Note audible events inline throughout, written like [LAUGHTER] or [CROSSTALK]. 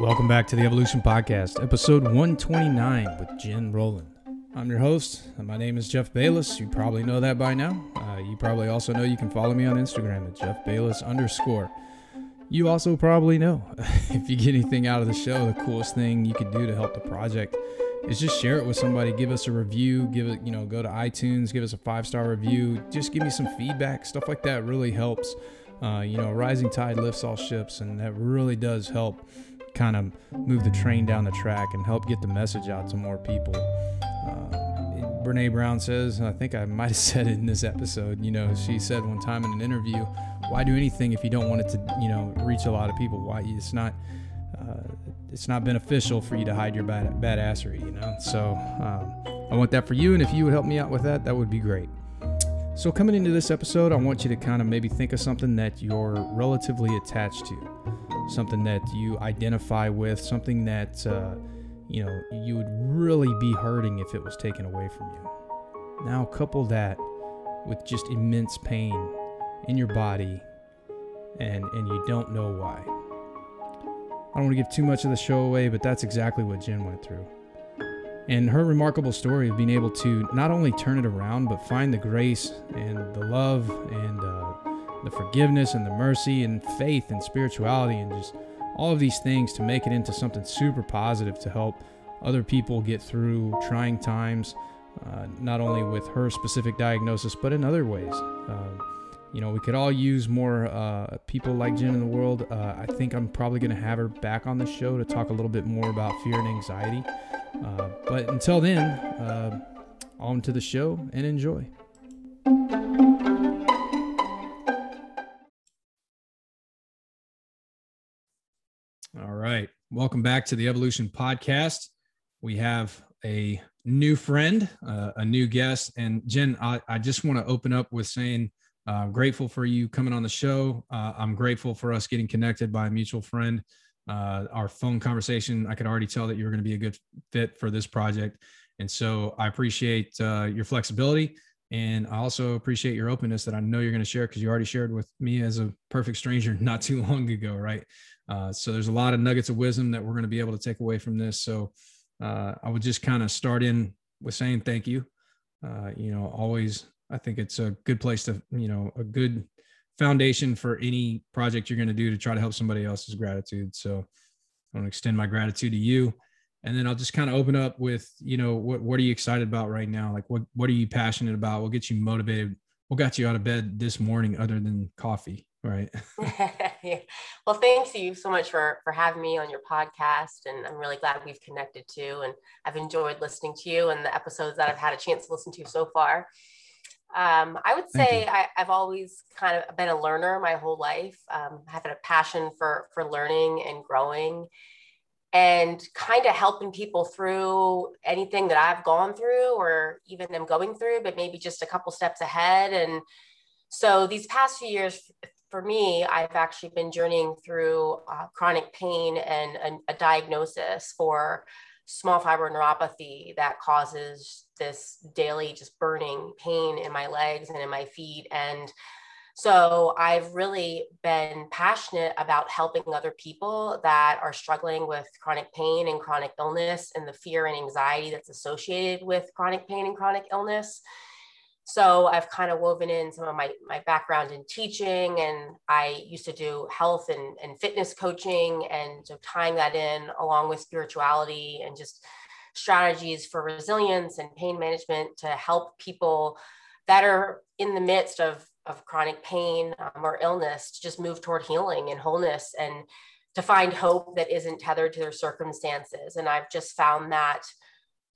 Welcome back to the Evolution Podcast, episode 129 with Jen Roland. I'm your host. My name is Jeff Bayless. You probably know that by now. Uh, you probably also know you can follow me on Instagram at Jeff Bayless underscore. You also probably know [LAUGHS] if you get anything out of the show, the coolest thing you could do to help the project is just share it with somebody. Give us a review. Give it, you know, go to iTunes, give us a five star review. Just give me some feedback. Stuff like that really helps. Uh, you know, rising tide lifts all ships, and that really does help kind of move the train down the track and help get the message out to more people. Uh, Brene Brown says, and I think I might have [LAUGHS] said it in this episode, you know, she said one time in an interview, why do anything if you don't want it to, you know, reach a lot of people? Why it's not, uh, it's not beneficial for you to hide your bad badassery, you know? So um, I want that for you. And if you would help me out with that, that would be great. So, coming into this episode, I want you to kind of maybe think of something that you're relatively attached to, something that you identify with, something that, uh, you know, you would really be hurting if it was taken away from you. Now, couple that with just immense pain in your body and, and you don't know why. I don't want to give too much of the show away, but that's exactly what Jen went through and her remarkable story of being able to not only turn it around but find the grace and the love and uh, the forgiveness and the mercy and faith and spirituality and just all of these things to make it into something super positive to help other people get through trying times uh, not only with her specific diagnosis but in other ways. Uh, you know we could all use more uh, people like jen in the world. Uh, i think i'm probably going to have her back on the show to talk a little bit more about fear and anxiety. Uh, but until then, uh, on to the show and enjoy. All right. Welcome back to the Evolution Podcast. We have a new friend, uh, a new guest. And Jen, I, I just want to open up with saying, uh, I'm grateful for you coming on the show. Uh, I'm grateful for us getting connected by a mutual friend uh, our phone conversation, I could already tell that you were going to be a good fit for this project. And so I appreciate uh, your flexibility. And I also appreciate your openness that I know you're going to share because you already shared with me as a perfect stranger [LAUGHS] not too long ago, right? Uh, so there's a lot of nuggets of wisdom that we're going to be able to take away from this. So uh, I would just kind of start in with saying thank you. Uh, you know, always, I think it's a good place to, you know, a good foundation for any project you're going to do to try to help somebody else's gratitude. So I want to extend my gratitude to you. And then I'll just kind of open up with, you know, what, what are you excited about right now? Like what, what are you passionate about? What gets you motivated? What got you out of bed this morning other than coffee? Right. [LAUGHS] [LAUGHS] yeah. Well, thanks you so much for, for having me on your podcast. And I'm really glad we've connected too. And I've enjoyed listening to you and the episodes that I've had a chance to listen to so far. Um, I would say I, have always kind of been a learner my whole life. Um, I've had a passion for for learning and growing, and kind of helping people through anything that I've gone through or even am going through, but maybe just a couple steps ahead. And so these past few years, for me, I've actually been journeying through uh, chronic pain and a, a diagnosis for small fiber neuropathy that causes this daily just burning pain in my legs and in my feet and so I've really been passionate about helping other people that are struggling with chronic pain and chronic illness and the fear and anxiety that's associated with chronic pain and chronic illness. So I've kind of woven in some of my, my background in teaching and I used to do health and, and fitness coaching and so tying that in along with spirituality and just strategies for resilience and pain management to help people that are in the midst of, of chronic pain um, or illness to just move toward healing and wholeness and to find hope that isn't tethered to their circumstances. And I've just found that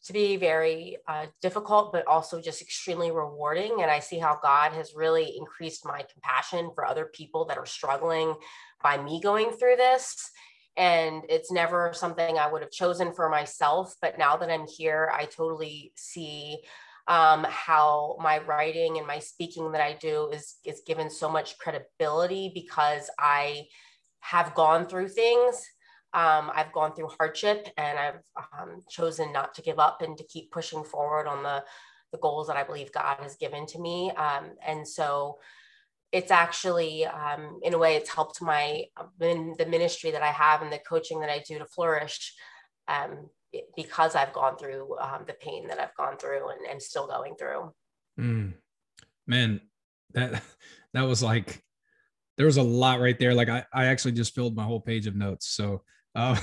to be very uh, difficult, but also just extremely rewarding. And I see how God has really increased my compassion for other people that are struggling by me going through this. And it's never something I would have chosen for myself. But now that I'm here, I totally see um, how my writing and my speaking that I do is, is given so much credibility because I have gone through things um, I've gone through hardship and I've um, chosen not to give up and to keep pushing forward on the, the goals that I believe God has given to me. Um, and so it's actually um, in a way it's helped my in the ministry that i have and the coaching that i do to flourish um, because i've gone through um, the pain that i've gone through and, still going through mm. man that [LAUGHS] that was like there was a lot right there like i, I actually just filled my whole page of notes so uh,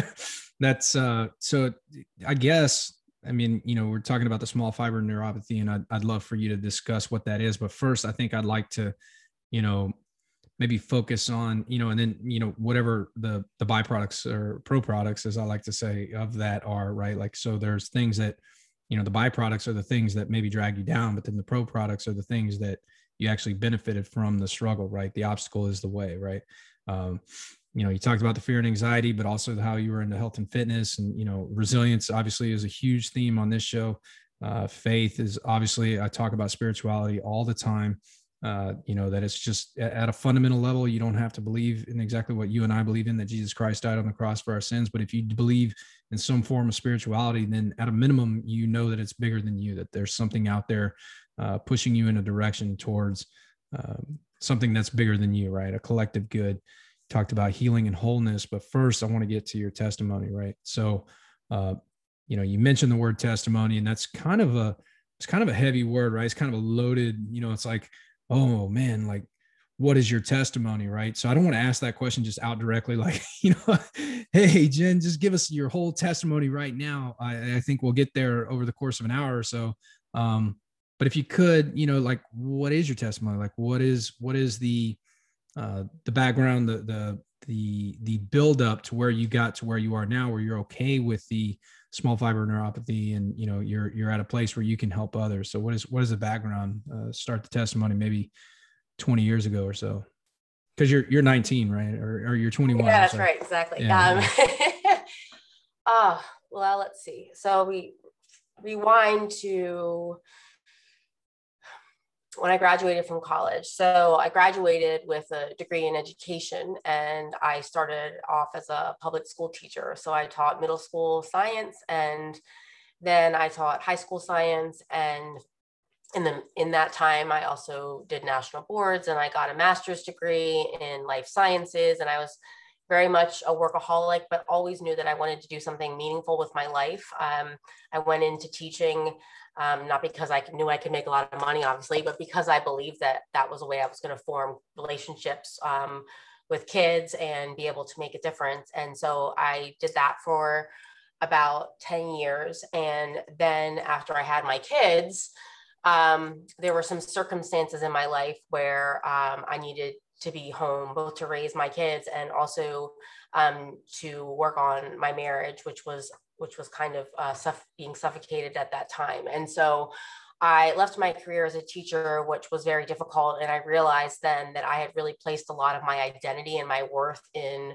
[LAUGHS] that's uh so i guess I mean, you know, we're talking about the small fiber neuropathy, and I'd, I'd love for you to discuss what that is. But first, I think I'd like to, you know, maybe focus on, you know, and then, you know, whatever the the byproducts or pro products, as I like to say, of that are right. Like, so there's things that, you know, the byproducts are the things that maybe drag you down, but then the pro products are the things that you actually benefited from the struggle, right? The obstacle is the way, right? Um, you know you talked about the fear and anxiety but also how you were into health and fitness and you know resilience obviously is a huge theme on this show uh, faith is obviously i talk about spirituality all the time uh, you know that it's just at a fundamental level you don't have to believe in exactly what you and i believe in that jesus christ died on the cross for our sins. But if you believe in some form of spirituality then at a minimum you know that it's bigger than you that there's something out there uh, pushing you in a direction towards um, something that's bigger than you right? A collective good. Talked about healing and wholeness but first i want to get to your testimony right? So uh, you know you mentioned the word testimony and that's kind of a it's kind of a heavy word right? It's kind of a loaded you know it's like oh man like what is your testimony right? So i don't want to ask that question just out directly [LAUGHS] like you know hey jen just give us your whole testimony right now. I, I think we'll get there over the course of an hour or so. Um, but if you could you know like what is your testimony? Like what is what is the uh, the background, the the the the build up to where you got to where you are now, where you're okay with the small fiber neuropathy, and you know you're you're at a place where you can help others. So what is what is the background? Uh, start the testimony maybe 20 years ago or so, because you're you're 19, right, or, or you're 21. Yeah, that's so. right, exactly. Yeah. Um, [LAUGHS] oh well, let's see. So we rewind to when I graduated from college. So I graduated with a degree in education and I started off as a public school teacher. So I taught middle school science and then I taught high school science and in the in that time I also did national boards and I got a master's degree in life sciences and I was very much a workaholic, but always knew that I wanted to do something meaningful with my life. Um, I went into teaching um, not because I knew I could make a lot of money, obviously, but because I believed that that was a way I was going to form relationships um, with kids and be able to make a difference. And so I did that for about 10 years. And then after I had my kids, um, there were some circumstances in my life where um, I needed to be home, both to raise my kids and also um, to work on my marriage, which was which was kind of uh, suff- being suffocated at that time. And so I left my career as a teacher, which was very difficult. And I realized then that I had really placed a lot of my identity and my worth in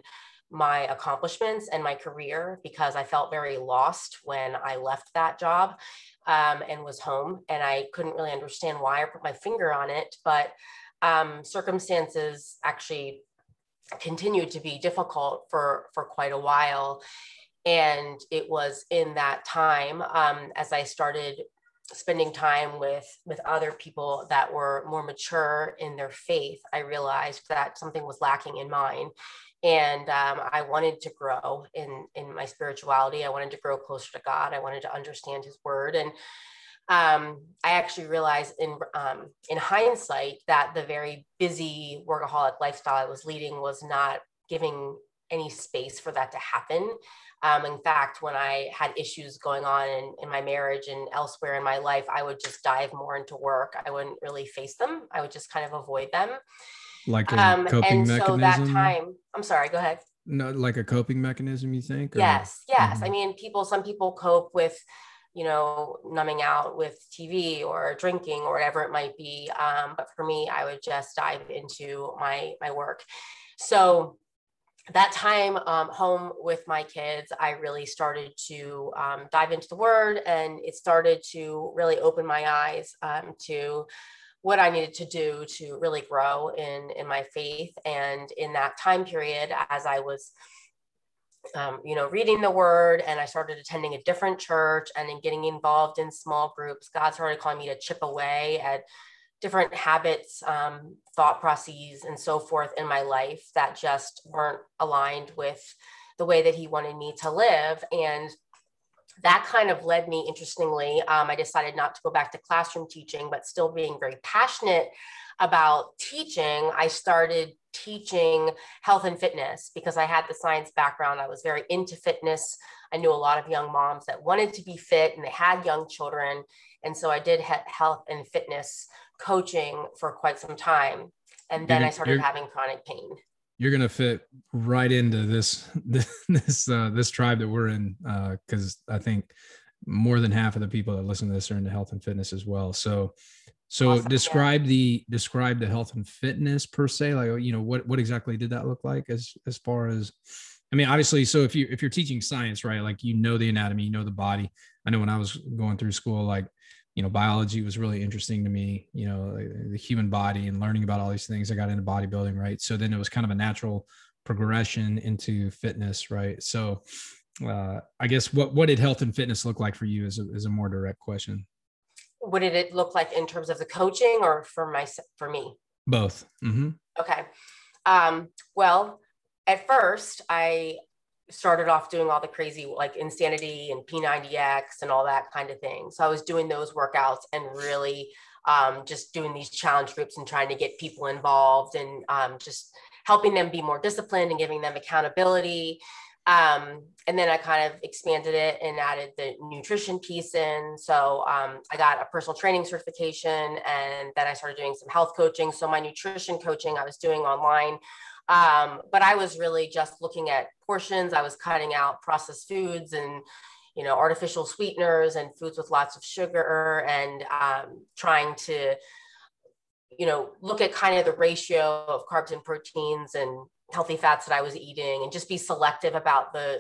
my accomplishments and my career because I felt very lost when I left that job um, and was home. And I couldn't really understand why I put my finger on it. But um, circumstances actually continued to be difficult for for quite a while and it was in that time um, as i started spending time with with other people that were more mature in their faith i realized that something was lacking in mine. And um, i wanted to grow in in my spirituality. I wanted to grow closer to god. I wanted to understand his word. And um, I actually realized in um, in hindsight that the very busy workaholic lifestyle I was leading was not giving any space for that to happen. Um, in fact, when I had issues going on in, in my marriage and elsewhere in my life, I would just dive more into work. I wouldn't really face them. I would just kind of avoid them. Like a um, coping and mechanism. so that time, I'm sorry. Go ahead. No, like a coping mechanism, you think? Or? Yes, yes. Mm-hmm. I mean, people. Some people cope with you know, numbing out with TV or drinking or whatever it might be. Um, but for me, I would just dive into my my work. So that time um, home with my kids, I really started to um, dive into the word, and it started to really open my eyes um, to what I needed to do to really grow in in my faith. And in that time period, as I was um, you know, reading the word and I started attending a different church and then getting involved in small groups. God started calling me to chip away at different habits, um, thought processes, and so forth in my life that just weren't aligned with the way that he wanted me to live. And that kind of led me, interestingly, um, I decided not to go back to classroom teaching, but still being very passionate about teaching, I started teaching health and fitness because I had the science background. I was very into fitness. I knew a lot of young moms that wanted to be fit and they had young children. And so I did health and fitness coaching for quite some time. And then I started having chronic pain. You're gonna fit right into this [LAUGHS] this uh, this tribe that we're in because uh, I think more than half of the people that listen to this are into health and fitness as well. So so awesome. describe the describe the health and fitness per se. Like you know what what exactly did that look like as as far as I mean, obviously, so if you if you're teaching science, right, like you know the anatomy, you know the body. I know when I was going through school, like you know, biology was really interesting to me. You know, the human body and learning about all these things. I got into bodybuilding, right. So then it was kind of a natural progression into fitness, right. So uh, I guess what what did health and fitness look like for you? Is a, is a more direct question what did it look like in terms of the coaching or for my for me? Both. Mm-hmm. okay. Um, well at first i started off doing all the crazy like insanity and p90x and all that kind of thing. So i was doing those workouts and really um, just doing these challenge groups and trying to get people involved and um, just helping them be more disciplined and giving them accountability um, and then I kind of expanded it and added the nutrition piece in. So um, I got a personal training certification and then I started doing some health coaching. So my nutrition coaching I was doing online. Um, but I was really just looking at portions. I was cutting out processed foods and you know artificial sweeteners and foods with lots of sugar and um, trying to you know look at kind of the ratio of carbs and proteins and healthy fats that I was eating and just be selective about the,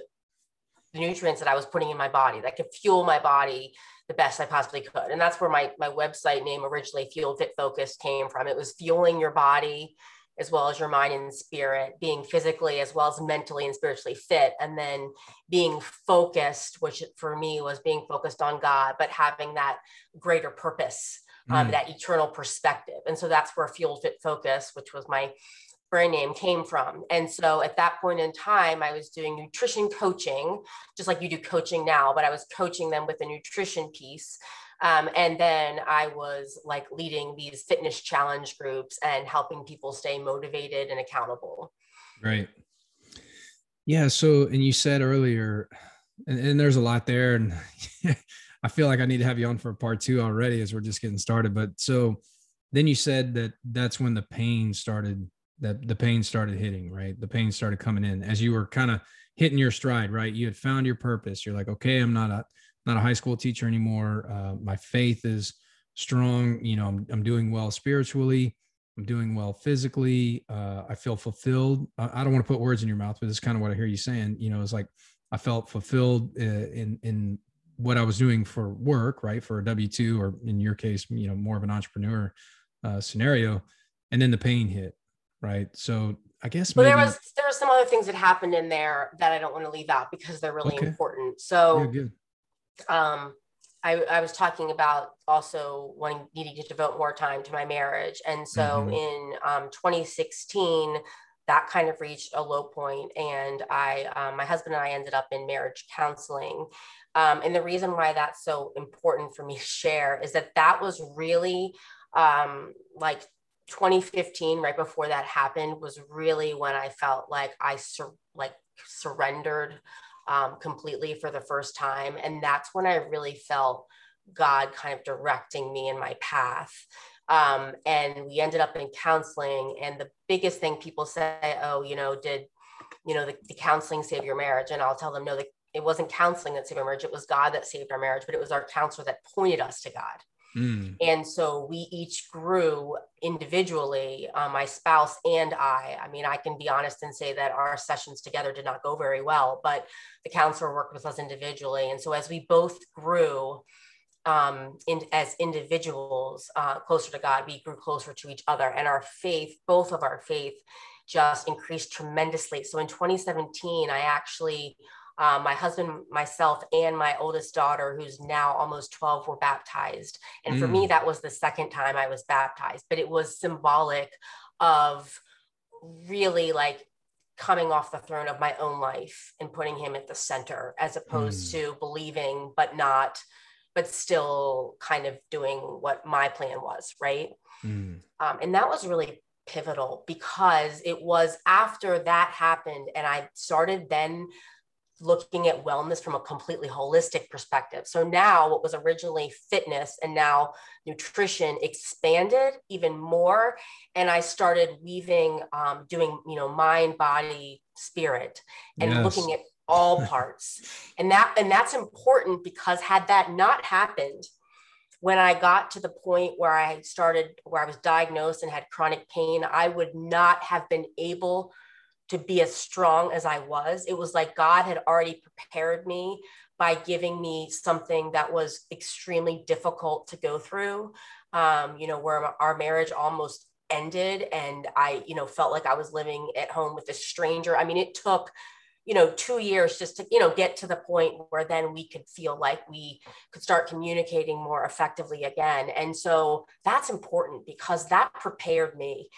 the nutrients that I was putting in my body that could fuel my body the best I possibly could. And that's where my, my website name originally Fuel Fit Focus came from. It was fueling your body as well as your mind and spirit, being physically as well as mentally and spiritually fit, and then being focused, which for me was being focused on God, but having that greater purpose, um, mm. that eternal perspective. And so that's where Fuel Fit Focus, which was my brand name came from. And so at that point in time, I was doing nutrition coaching, just like you do coaching now, but I was coaching them with the nutrition piece. Um, and then I was like leading these fitness challenge groups and helping people stay motivated and accountable. Right. Yeah. So, and you said earlier, and, and there's a lot there, and [LAUGHS] I feel like I need to have you on for part two already as we're just getting started. But so then you said that that's when the pain started that the pain started hitting, right? The pain started coming in as you were kind of hitting your stride, right? You had found your purpose. You're like, okay, I'm not a not a high school teacher anymore. Uh, my faith is strong. You know, I'm, I'm doing well spiritually. I'm doing well physically. Uh, I feel fulfilled. I, I don't want to put words in your mouth, but it's kind of what I hear you saying. You know, it's like I felt fulfilled uh, in in what I was doing for work, right? For a W two, or in your case, you know, more of an entrepreneur uh, scenario. And then the pain hit, right? So I guess well, maybe... there was there were some other things that happened in there that I don't want to leave out because they're really okay. important. So, yeah, um, I, I was talking about also wanting needing to devote more time to my marriage, and so mm-hmm. in um, 2016, that kind of reached a low point, and I um, my husband and I ended up in marriage counseling. Um, and the reason why that's so important for me to share is that that was really um, like 2015 right before that happened was really when i felt like i sur- like surrendered um, completely for the first time and that's when i really felt god kind of directing me in my path. Um, and we ended up in counseling and the biggest thing people say oh you know did you know the, the counseling save your marriage? And i'll tell them no the, it wasn't counseling that saved our marriage it was god that saved our marriage but it was our counselor that pointed us to god Mm. And so we each grew individually, uh, my spouse and I. I mean, I can be honest and say that our sessions together did not go very well, but the counselor worked with us individually. And so as we both grew, um, in, as individuals uh, closer to God, we grew closer to each other, and our faith, both of our faith, just increased tremendously. So in 2017, I actually um, my husband, myself, and my oldest daughter, who's now almost 12, were baptized. And mm. for me, mm. that was the second time I was baptized, but it was symbolic of really like coming off the throne of my own life and putting him at the center as opposed mm. to believing but not but still kind of doing what my plan was right mm. um, and that was really pivotal because it was after that happened and i started then looking at wellness from a completely holistic perspective. So now what was originally fitness and now nutrition expanded even more. And I started weaving, um, doing, you know, mind, body, spirit, and yes. looking at all [LAUGHS] parts. and that, and that's important because had that not happened, when I got to the point where I started, where I was diagnosed and had chronic pain, I would not have been able to be as strong as I was. It was like God had already prepared me by giving me something that was extremely difficult to go through. Um, you know, where our marriage almost ended and I, you know, felt like I was living at home with a stranger. I mean, it took you know two years just to you know get to the point where then we could feel like we could start communicating more effectively again. And so that's important because that prepared me.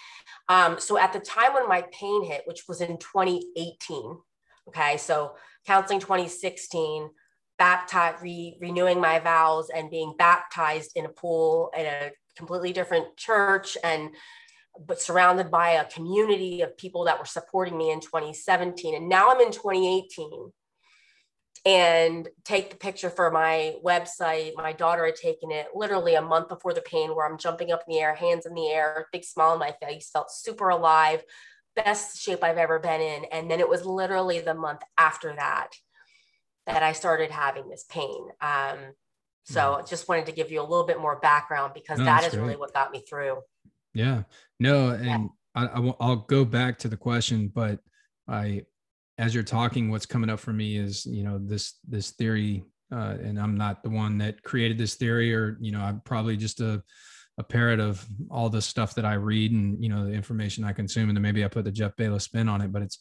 Um, so at the time when my pain hit which was in 2018 okay so counseling 2016 baptized re- renewing my vows and being baptized in a pool in a completely different church and but surrounded by a community of people that were supporting me in 2017. And now I'm in 2018 and take the picture for my website. My daughter had taken it literally a month before the pain, where I'm jumping up in the air, hands in the air, big smile on my face, felt super alive, best shape I've ever been in. And then it was literally the month after that that I started having this pain. Um, so mm. just wanted to give you a little bit more background because no, that is great. really what got me through. Yeah. No, and yeah. I, I will go back to the question, but I, as you're talking, what's coming up for me is, you know, this, this theory, uh, and I'm not the one that created this theory or, you know, I'm probably just a, a parrot of all the stuff that I read and, you know, the information I consume. And then maybe I put the Jeff Bayless spin on it, but it's,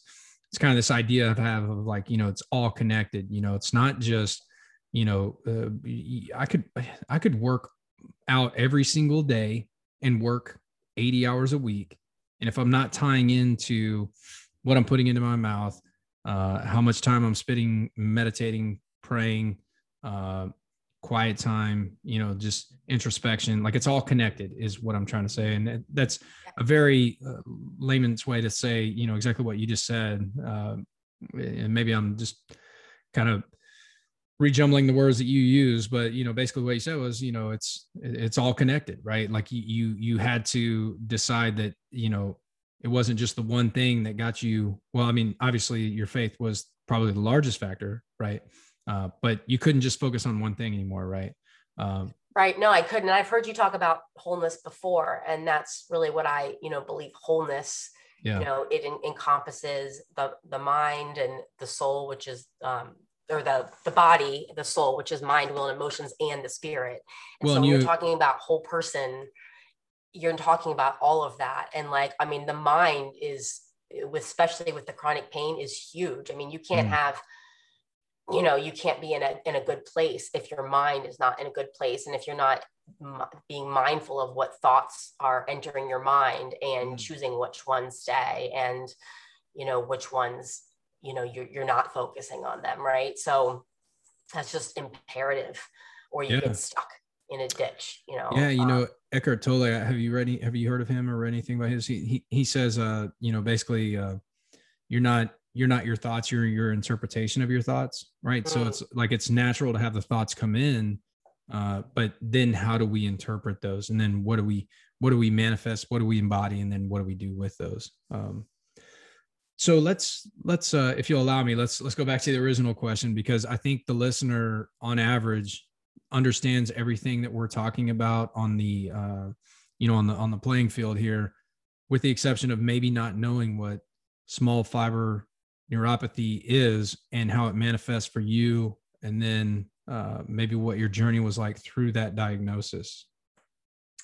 it's kind of this idea of have of like, you know, it's all connected, you know, it's not just, you know, uh, I could, I could work out every single day and work 80 hours a week. And if I'm not tying into what I'm putting into my mouth, uh, how much time I'm spending meditating, praying, uh, quiet time, you know, just introspection, like it's all connected is what I'm trying to say. And that's a very uh, layman's way to say, you know, exactly what you just said. Uh, and maybe I'm just kind of rejumbling the words that you use but you know basically what you said was you know it's it's all connected right? Like you you you had to decide that you know it wasn't just the one thing that got you well i mean obviously your faith was probably the largest factor right? Uh, but you couldn't just focus on one thing anymore right? Um, right. No i couldn't. And i've heard you talk about wholeness before and that's really what i you know believe wholeness yeah. you know it encompasses the the mind and the soul which is um, or the the body, the soul, which is mind, will, and emotions, and the spirit. And well, so when you, are talking about whole person, you're talking about all of that. And like, I mean, the mind is with especially with the chronic pain is huge. I mean, you can't mm. have, you know, you can't be in a in a good place if your mind is not in a good place, and if you're not m- being mindful of what thoughts are entering your mind and mm. choosing which ones stay and you know which ones you know you're, you're not focusing on them right? So that's just imperative or you yeah. get stuck in a ditch you know yeah you um, know Eckhart Tolle have you read have you heard of him or anything about his? He he, he says uh you know basically uh you're not you're not your thoughts you're your interpretation of your thoughts right? Mm-hmm. so it's like it's natural to have the thoughts come in uh but then how do we interpret those? And then what do we what do we manifest? What do we embody? And then what do we do with those? Um so let's let's uh, if you'll allow me let's let's go back to the original question because i think the listener on average understands everything that we're talking about on the uh, you know on the on the playing field here with the exception of maybe not knowing what small fiber neuropathy is and how it manifests for you and then uh, maybe what your journey was like through that diagnosis.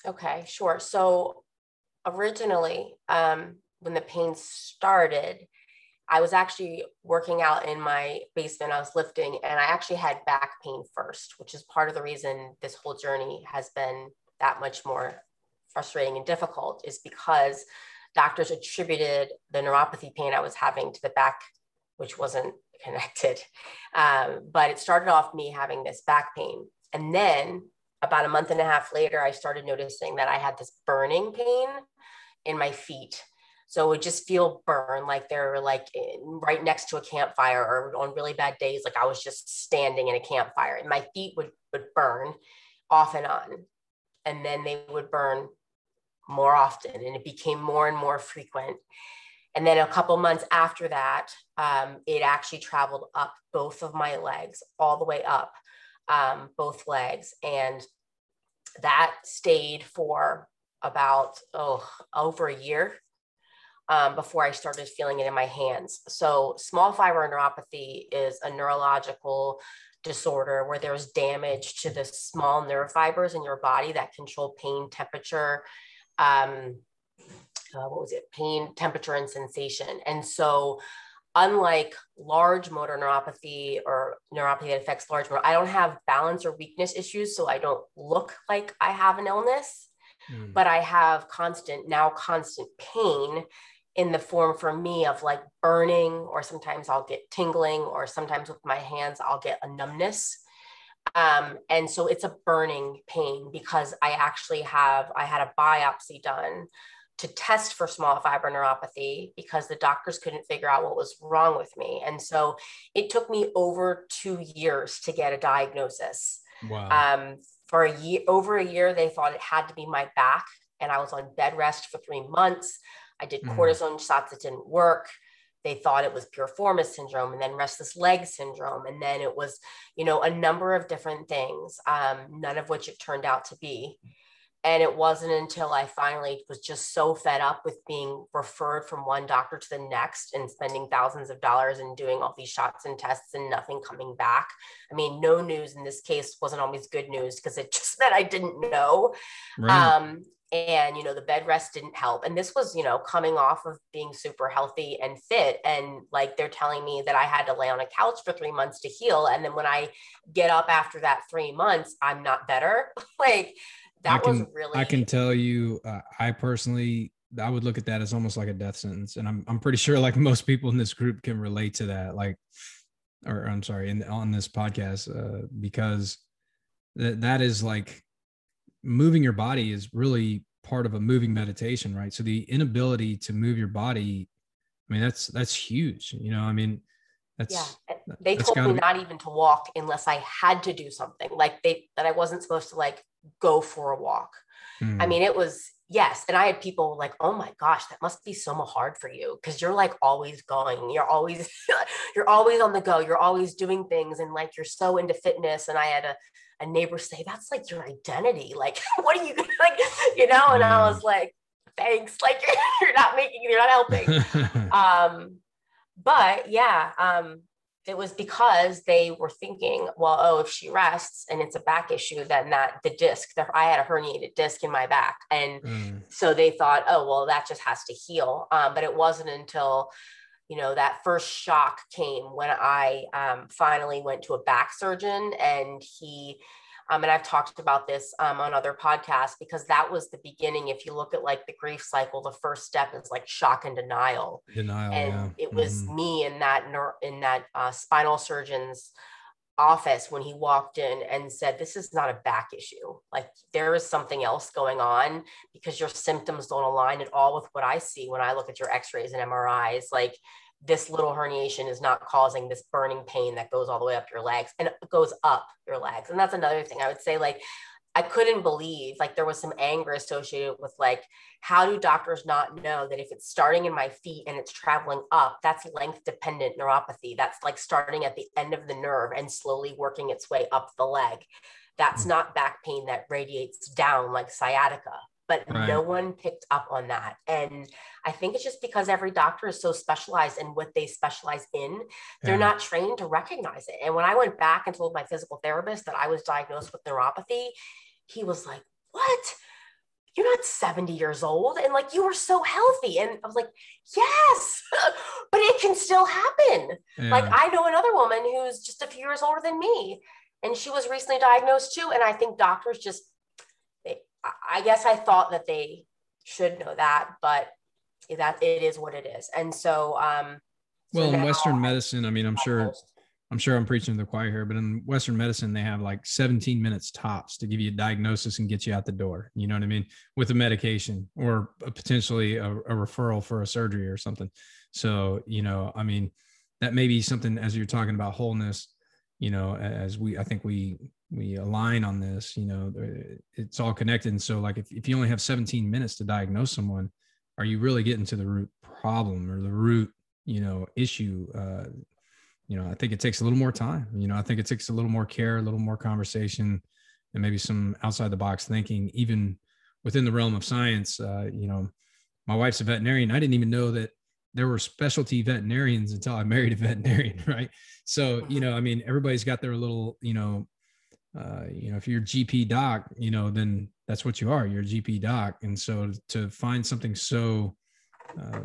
Okay sure. So originally um, when the pain started, I was actually working out in my basement. I was lifting and I actually had back pain first, which is part of the reason this whole journey has been that much more frustrating and difficult, is because doctors attributed the neuropathy pain I was having to the back, which wasn't [LAUGHS] connected. Um, but it started off me having this back pain. And then about a month and a half later, I started noticing that I had this burning pain in my feet so it would just feel burned, like they're like right next to a campfire or on really bad days, like I was just standing in a campfire and my feet would, would burn off and on. And then they would burn more often and it became more and more frequent. And then a couple months after that, um, it actually traveled up both of my legs, all the way up um, both legs. And that stayed for about, oh, over a year um, before I started feeling it in my hands. So, small fiber neuropathy is a neurological disorder where there's damage to the small nerve fibers in your body that control pain, temperature, um, uh, what was it? Pain, temperature, and sensation. And so, unlike large motor neuropathy or neuropathy that affects large motor, I don't have balance or weakness issues. So, I don't look like I have an illness. Mm. But I have constant, now constant pain in the form for me of like burning, or sometimes I'll get tingling, or sometimes with my hands, I'll get a numbness. Um, and so it's a burning pain because I actually have, I had a biopsy done to test for small fiber neuropathy because the doctors couldn't figure out what was wrong with me. And so it took me over two years to get a diagnosis. Wow. Um, for a year, over a year, they thought it had to be my back, and I was on bed rest for three months. I did mm. cortisone shots that didn't work. They thought it was piriformis syndrome and then restless leg syndrome. And then it was, you know, a number of different things, um, none of which it turned out to be. And it wasn't until I finally was just so fed up with being referred from one doctor to the next and spending thousands of dollars and doing all these shots and tests and nothing coming back. I mean, no news in this case wasn't always good news because it [LAUGHS] just meant I didn't know. Right. Um, and you know the bed rest didn't help. And this was you know coming off of being super healthy and fit and like they're telling me that i had to lay on a couch for three months to heal and then when i get up after that three months i'm not better. [LAUGHS] Like that can, was really i can tell you uh, i personally i would look at that as almost like a death sentence and i'm, I'm pretty sure like most people in this group can relate to that like or i'm sorry in, on this podcast uh, because that that is like moving your body is really part of a moving meditation, right? So the inability to move your body, I mean, that's that's huge. You know, I mean, that's yeah. They that's told me be- not even to walk unless I had to do something, like they that I wasn't supposed to like go for a walk. Mm. I mean, it was yes, and I had people like, "Oh my gosh, that must be so hard for you because you're like always going. You're always [LAUGHS] you're always on the go. You're always doing things, and like you're so into fitness." And I had a a neighbor say, that's like your identity. Like, [LAUGHS] what are you like, you know? And yeah. I was like, thanks. [LAUGHS] Like you're, you're not making, you're not helping. [LAUGHS] um, but yeah, um, it was because they were thinking, well, oh, if she rests and it's a back issue, then that the disc, the, I had a herniated disc in my back. And mm. so they thought, oh, well, that just has to heal. Um, but it wasn't until you know that first shock came when i um, finally went to a back surgeon and he um, and i've talked about this um, on other podcasts because that was the beginning if you look at like the grief cycle the first step is like shock and denial denial and yeah. it was mm-hmm. me in that in that uh, spinal surgeon's office when he walked in and said, This is not a back issue. Like there is something else going on because your symptoms don't align at all with what I see when I look at your x rays and MRIs. Like this little herniation is not causing this burning pain that goes all the way up your legs and goes up your legs. And that's another thing I would say, like, I couldn't believe like there was some anger associated with like how do doctors not know that if it's starting in my feet and it's traveling up that's length dependent neuropathy. That's like starting at the end of the nerve and slowly working its way up the leg. That's mm. not back pain that radiates down like sciatica but right. no one picked up on that and i think it's just because every doctor is so specialized in what they specialize in they're not trained to recognize it and when i went back and told my physical therapist that i was diagnosed with neuropathy he was like, What? you're not 70 years old and like you were so healthy and i was like yes [LAUGHS] but it can still happen yeah. like i know another woman who's just a few years older than me and she was recently diagnosed too and i think doctors just i guess i thought that they should know that but that it is what it is and so um well so in western medicine i mean i'm sure I'm sure I'm preaching to the choir here, but in Western medicine, they have like 17 minutes tops to give you a diagnosis and get you out the door. You know what I mean? With a medication or a potentially a, a, referral for a surgery or something. So, you know, I mean, that may be something as you're talking about wholeness, you know, as we, I think we, we align on this, you know, it's all connected. And so like, if, if you only have 17 minutes to diagnose someone, are you really getting to the root problem or the root, you know, issue, uh, you know, I think it takes a little more time. You know, I think it takes a little more care, a little more conversation, and maybe some outside the box thinking, even within the realm of science. Uh, you know, my wife's a veterinarian. I didn't even know that there were specialty veterinarians until I married a [LAUGHS] veterinarian, right? So, you know, I mean, everybody's got their little, you know, uh, you know, if you're GP doc, you know, then that's what you are. You're a GP doc, and so to find something so uh,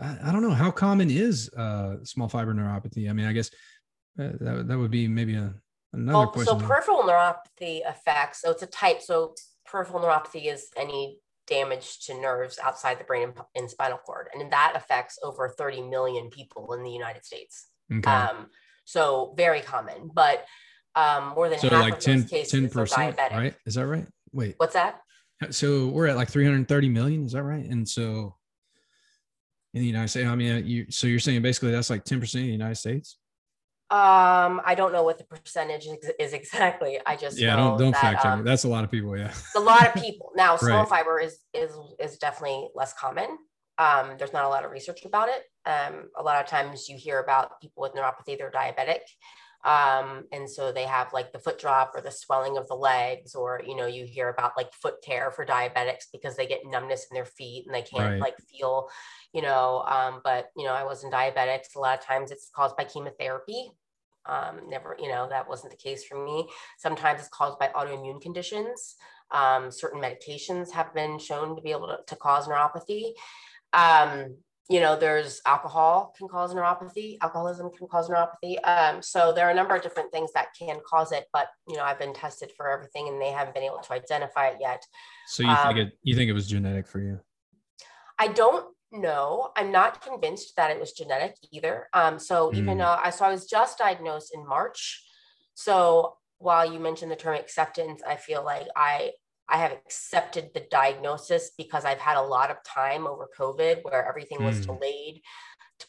I, I don't know how common is uh, small fiber neuropathy. I mean, I guess uh, that that would be maybe a another question. So peripheral neuropathy affects. So it's a type. So peripheral neuropathy is any damage to nerves outside the brain and, spinal cord, and that affects over 30 million people in the United States. Okay. Um, so very common, but um, more than so half like of 10, those cases 10%, are diabetic. Right? Is that right? Wait. What's that? So we're at like 330 million. Is that right? And so in the United States? I mean, you so you're saying basically that's like 10% of the United States? Um, I don't know what the percentage is exactly. I just yeah, don't don't that, fact check um, That's a lot of people. Yeah, a lot of people. [LAUGHS] Now, small right. fiber is is is definitely less common. Um, there's not a lot of research about it. Um, a lot of times you hear about people with neuropathy, they're diabetic. Um, and so they have like the foot drop or the swelling of the legs, or you know, you hear about like foot care for diabetics because they get numbness in their feet and they can't right. like feel, you know. Um, but you know, I wasn't diabetic. A lot of times it's caused by chemotherapy. Um, never, you know, that wasn't the case for me. Sometimes it's caused by autoimmune conditions. Um, certain medications have been shown to be able to, to cause neuropathy. You know, there's alcohol can cause neuropathy, alcoholism can cause neuropathy. Um, so there are a number of different things that can cause it, but you know, I've been tested for everything and they haven't been able to identify it yet. So you um, think it you think it was genetic for you? I don't know. I'm not convinced that it was genetic either. Um, so mm. even though I so I was just diagnosed in March. So while you mentioned the term acceptance, I feel like I I have accepted the diagnosis because I've had a lot of time over COVID where everything was mm. delayed to,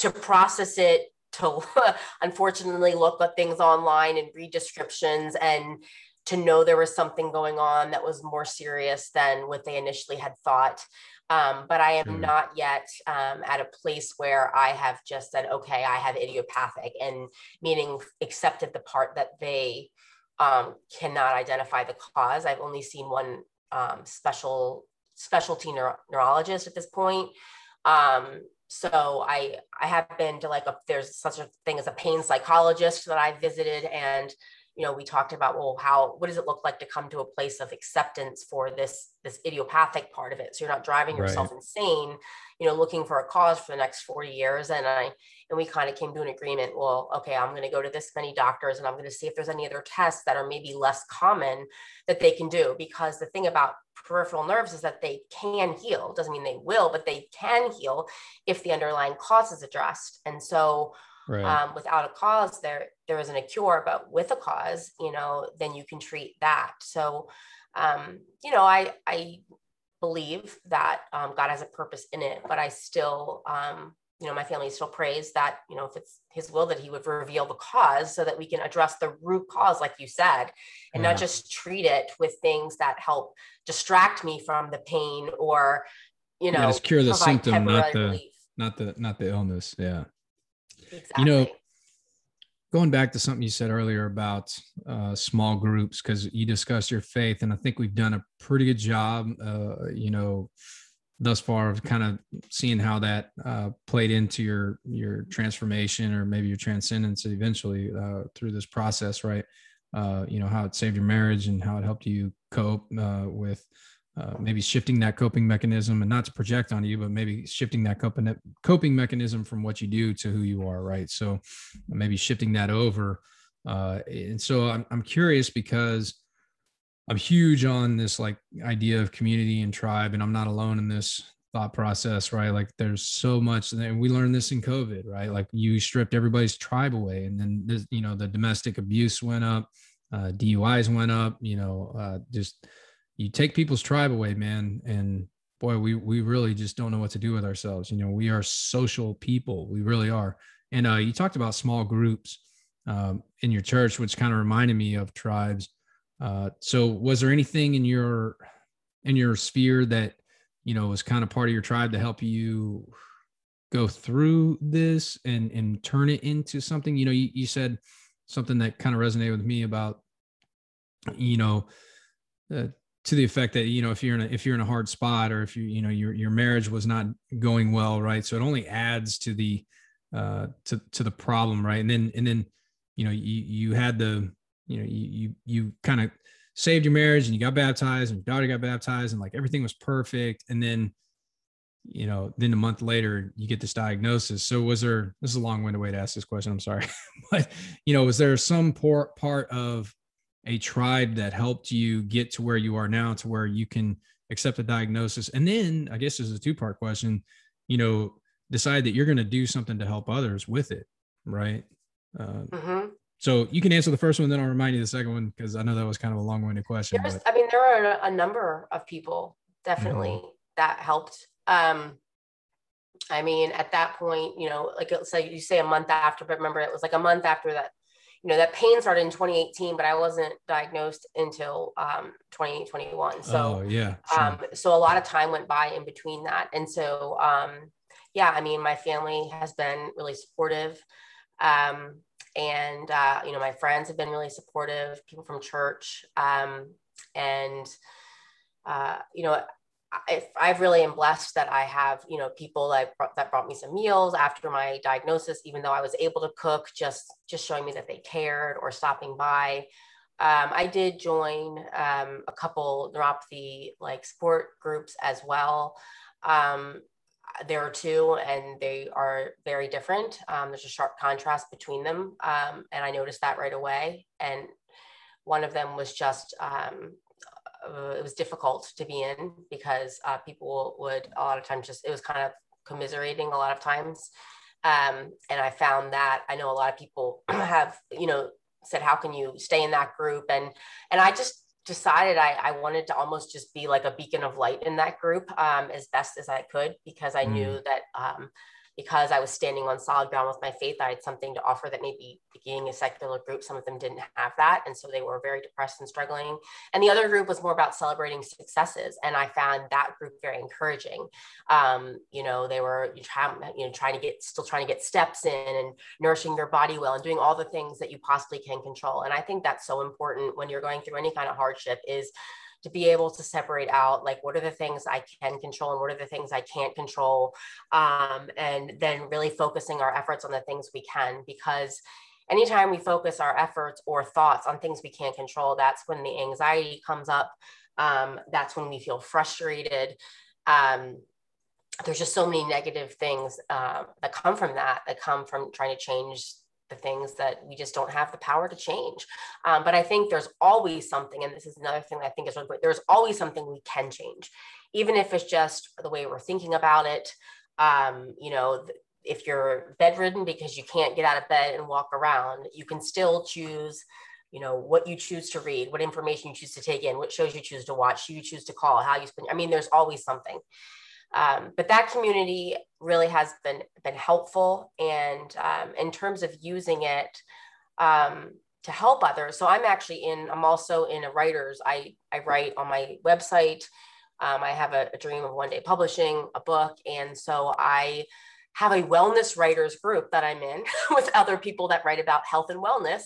to process it, to [LAUGHS] unfortunately look at things online and read descriptions and to know there was something going on that was more serious than what they initially had thought. Um, but I am mm. not yet um, at a place where I have just said, okay, I have idiopathic, and meaning accepted the part that they um, cannot identify the cause. I've only seen one um, special specialty neuro- neurologist at this point. Um, so I I have been to like a there's such a thing as a pain psychologist that I visited and you know we talked about well how what does it look like to come to a place of acceptance for this this idiopathic part of it so you're not driving yourself right. insane you know looking for a cause for the next 40 years and i and we kind of came to an agreement well okay i'm going to go to this many doctors and i'm going to see if there's any other tests that are maybe less common that they can do because the thing about peripheral nerves is that they can heal. Doesn't mean they will but they can heal if the underlying cause is addressed. And so right. um, without a cause there there isn't a cure but with a cause you know then you can treat that. So um, you know i i believe that um, god has a purpose in it but i still um, you know, my family still prays that, you know, if it's his will that he would reveal the cause so that we can address the root cause, like you said, and yeah. not just treat it with things that help distract me from the pain or, you know, yeah, just cure the symptom, not the, relief. not the, not the illness. Yeah. Exactly. You know, going back to something you said earlier about uh, small groups, because you discussed your faith, and I think we've done a pretty good job, uh, you know, thus far of kind of seeing how that uh, played into your your transformation or maybe your transcendence eventually uh, through this process right uh, you know, how it saved your marriage and how it helped you cope uh, with uh, maybe shifting that coping mechanism and not to project on you, but maybe shifting that coping, coping mechanism from what you do to who you are, right? So maybe shifting that over. Uh, and so I'm, I'm curious because I'm huge on this like idea of community and tribe, and I'm not alone in this thought process, right? Like there's so much, and we learned this in COVID, right? Like you stripped everybody's tribe away, and then this, you know the domestic abuse went up, uh, DUIs went up, you know, uh, just you take people's tribe away, man, and boy, we we really just don't know what to do with ourselves. You know, we are social people, we really are. And uh, you talked about small groups um, in your church, which kind of reminded me of tribes. Uh, so, was there anything in your in your sphere that you know was kind of part of your tribe to help you go through this and and turn it into something? You know, you, you said something that kind of resonated with me about you know uh, to the effect that you know if you're in a if you're in a hard spot or if you you know your your marriage was not going well right so it only adds to the uh to to the problem right and then and then you know you you had the you know you you, you kind of saved your marriage and you got baptized and your daughter got baptized and like everything was perfect. And then you know then a month later you get this diagnosis. So was there this is a long-winded way to ask this question i'm sorry. [LAUGHS] But you know was there some part part of a tribe that helped you get to where you are now to where you can accept a diagnosis? And then i guess this is a two part question you know decide that you're going to do something to help others with it right? Uh, mm-hmm. So you can answer the first one then i'll remind you the second one because i know that was kind of a long-winded question but... i mean there are a number of people definitely mm-hmm. that helped um i mean at that point you know like it's like you say a month after but remember it was like a month after that you know that pain started in 2018 but i wasn't diagnosed until um, 2021 so oh, yeah sure. um, so a lot of time went by in between that and so um, yeah i mean my family has been really supportive um, and uh, you know my friends have been really supportive people from church um, and uh, you know I, I've really am blessed that I have, you know, people that brought, that brought me some meals after my diagnosis, even though I was able to cook, just just showing me that they cared or stopping by. Um, I did join um, a couple neuropathy like support groups as well. Um, there are two, and they are very different. Um, there's a sharp contrast between them, um, and I noticed that right away. And one of them was just um, uh, it was difficult to be in because uh, people would a lot of times just it was kind of commiserating a lot of times um, and i found that i know a lot of people [CLEARS THROAT] have you know said how can you stay in that group and and i just decided I, I wanted to almost just be like a beacon of light in that group um, as best as i could because i mm. knew that um, because I was standing on solid ground with my faith, I had something to offer that maybe being a secular group, some of them didn't have that. And so they were very depressed and struggling. And the other group was more about celebrating successes. And I found that group very encouraging. Um, you know, they were you, know, trying to get, still trying to get steps in and nourishing their body well and doing all the things that you possibly can control. And I think that's so important when you're going through any kind of hardship is to be able to separate out like what are the things I can control and what are the things I can't control. Um, and then really focusing our efforts on the things we can because anytime we focus our efforts or thoughts on things we can't control, that's when the anxiety comes up. Um, that's when we feel frustrated. Um, there's just so many negative things uh, that come from that, that come from trying to change the things that we just don't have the power to change. Um, but I think there's always something, and this is another thing I think is really there's always something we can change, even if it's just the way we're thinking about it. Um, you know, if you're bedridden because you can't get out of bed and walk around, you can still choose you know what you choose to read what information you choose to take in what shows you choose to watch who you choose to call how you spend i mean there's always something um, but that community really has been been helpful, and um, in terms of using it um, to help others. So I'm actually in. I'm also in a writers. I I write on my website. Um, I have a, a dream of one day publishing a book, and so I have a wellness writers group that I'm in [LAUGHS] with other people that write about health and wellness.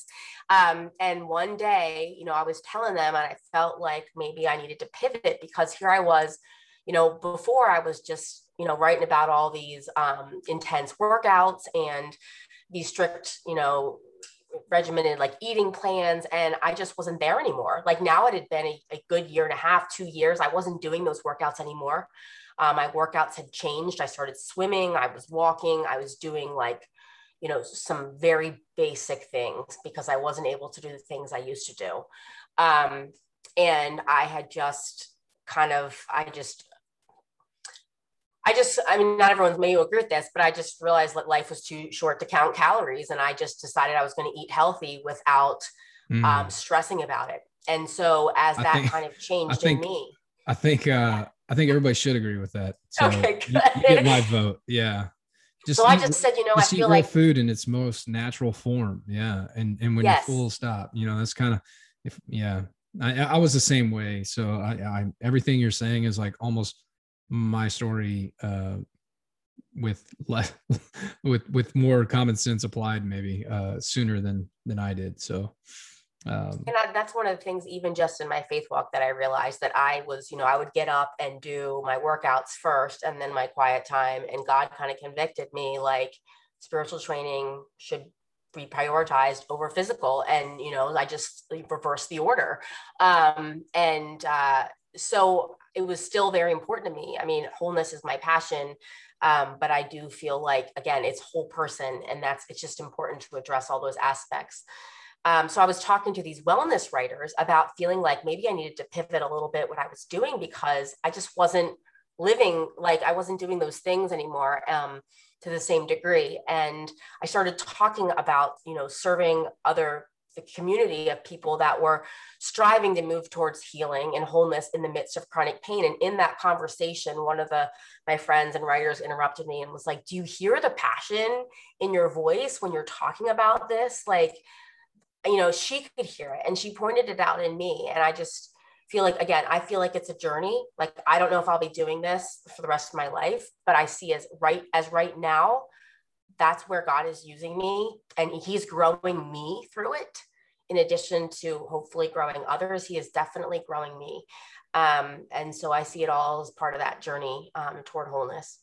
Um, and one day, you know, I was telling them, and I felt like maybe I needed to pivot because here I was you know, before I was just, you know, writing about all these um, intense workouts and these strict, you know, regimented like eating plans and I just wasn't there anymore. Like now it had been a, a good year and a half, two years. I wasn't doing those workouts anymore. Um, my workouts had changed. I started swimming, I was walking, I was doing like, you know, some very basic things because I wasn't able to do the things I used to do. Um, and I had just kind of, I just I just, I mean, not everyone's maybe agree with this, but I just realized that life was too short to count calories. And I just decided I was going to eat healthy without mm. um, stressing about it. And so as that think, kind of changed think, in me, I think, uh, I think everybody should agree with that. [LAUGHS] So okay, good. You, you get my vote. Yeah. Just so eat, I just said, you know, I feel like food in its most natural form. Yeah. And, and when yes. you're full stop, you know, that's kind of, if, yeah, I, I was the same way. So I, I, everything you're saying is like almost my story uh, with less [LAUGHS] with with more common sense applied maybe uh, sooner than than I did. So. Um, and I, that's one of the things, even just in my faith walk, that I realized that I was, you know, I would get up and do my workouts first and then my quiet time. And God kind of convicted me like spiritual training should be prioritized over physical. And, you know, I just reversed the order. Um, and uh, so it was still very important to me. I mean, wholeness is my passion. Um, but I do feel like, again, it's whole person. And that's, it's just important to address all those aspects. Um, so I was talking to these wellness writers about feeling like maybe I needed to pivot a little bit what I was doing because I just wasn't living like I wasn't doing those things anymore um, to the same degree. And I started talking about, you know, serving other the community of people that were striving to move towards healing and wholeness in the midst of chronic pain. And in that conversation one of the my friends and writers interrupted me and was like do you hear the passion in your voice when you're talking about this? Like you know she could hear it and she pointed it out in me. And i just feel like again i feel like it's a journey. Like i don't know if i'll be doing this for the rest of my life but i see as right as right now that's where God is using me and he's growing me through it. In addition to hopefully growing others, he is definitely growing me. Um, and so I see it all as part of that journey um, toward wholeness.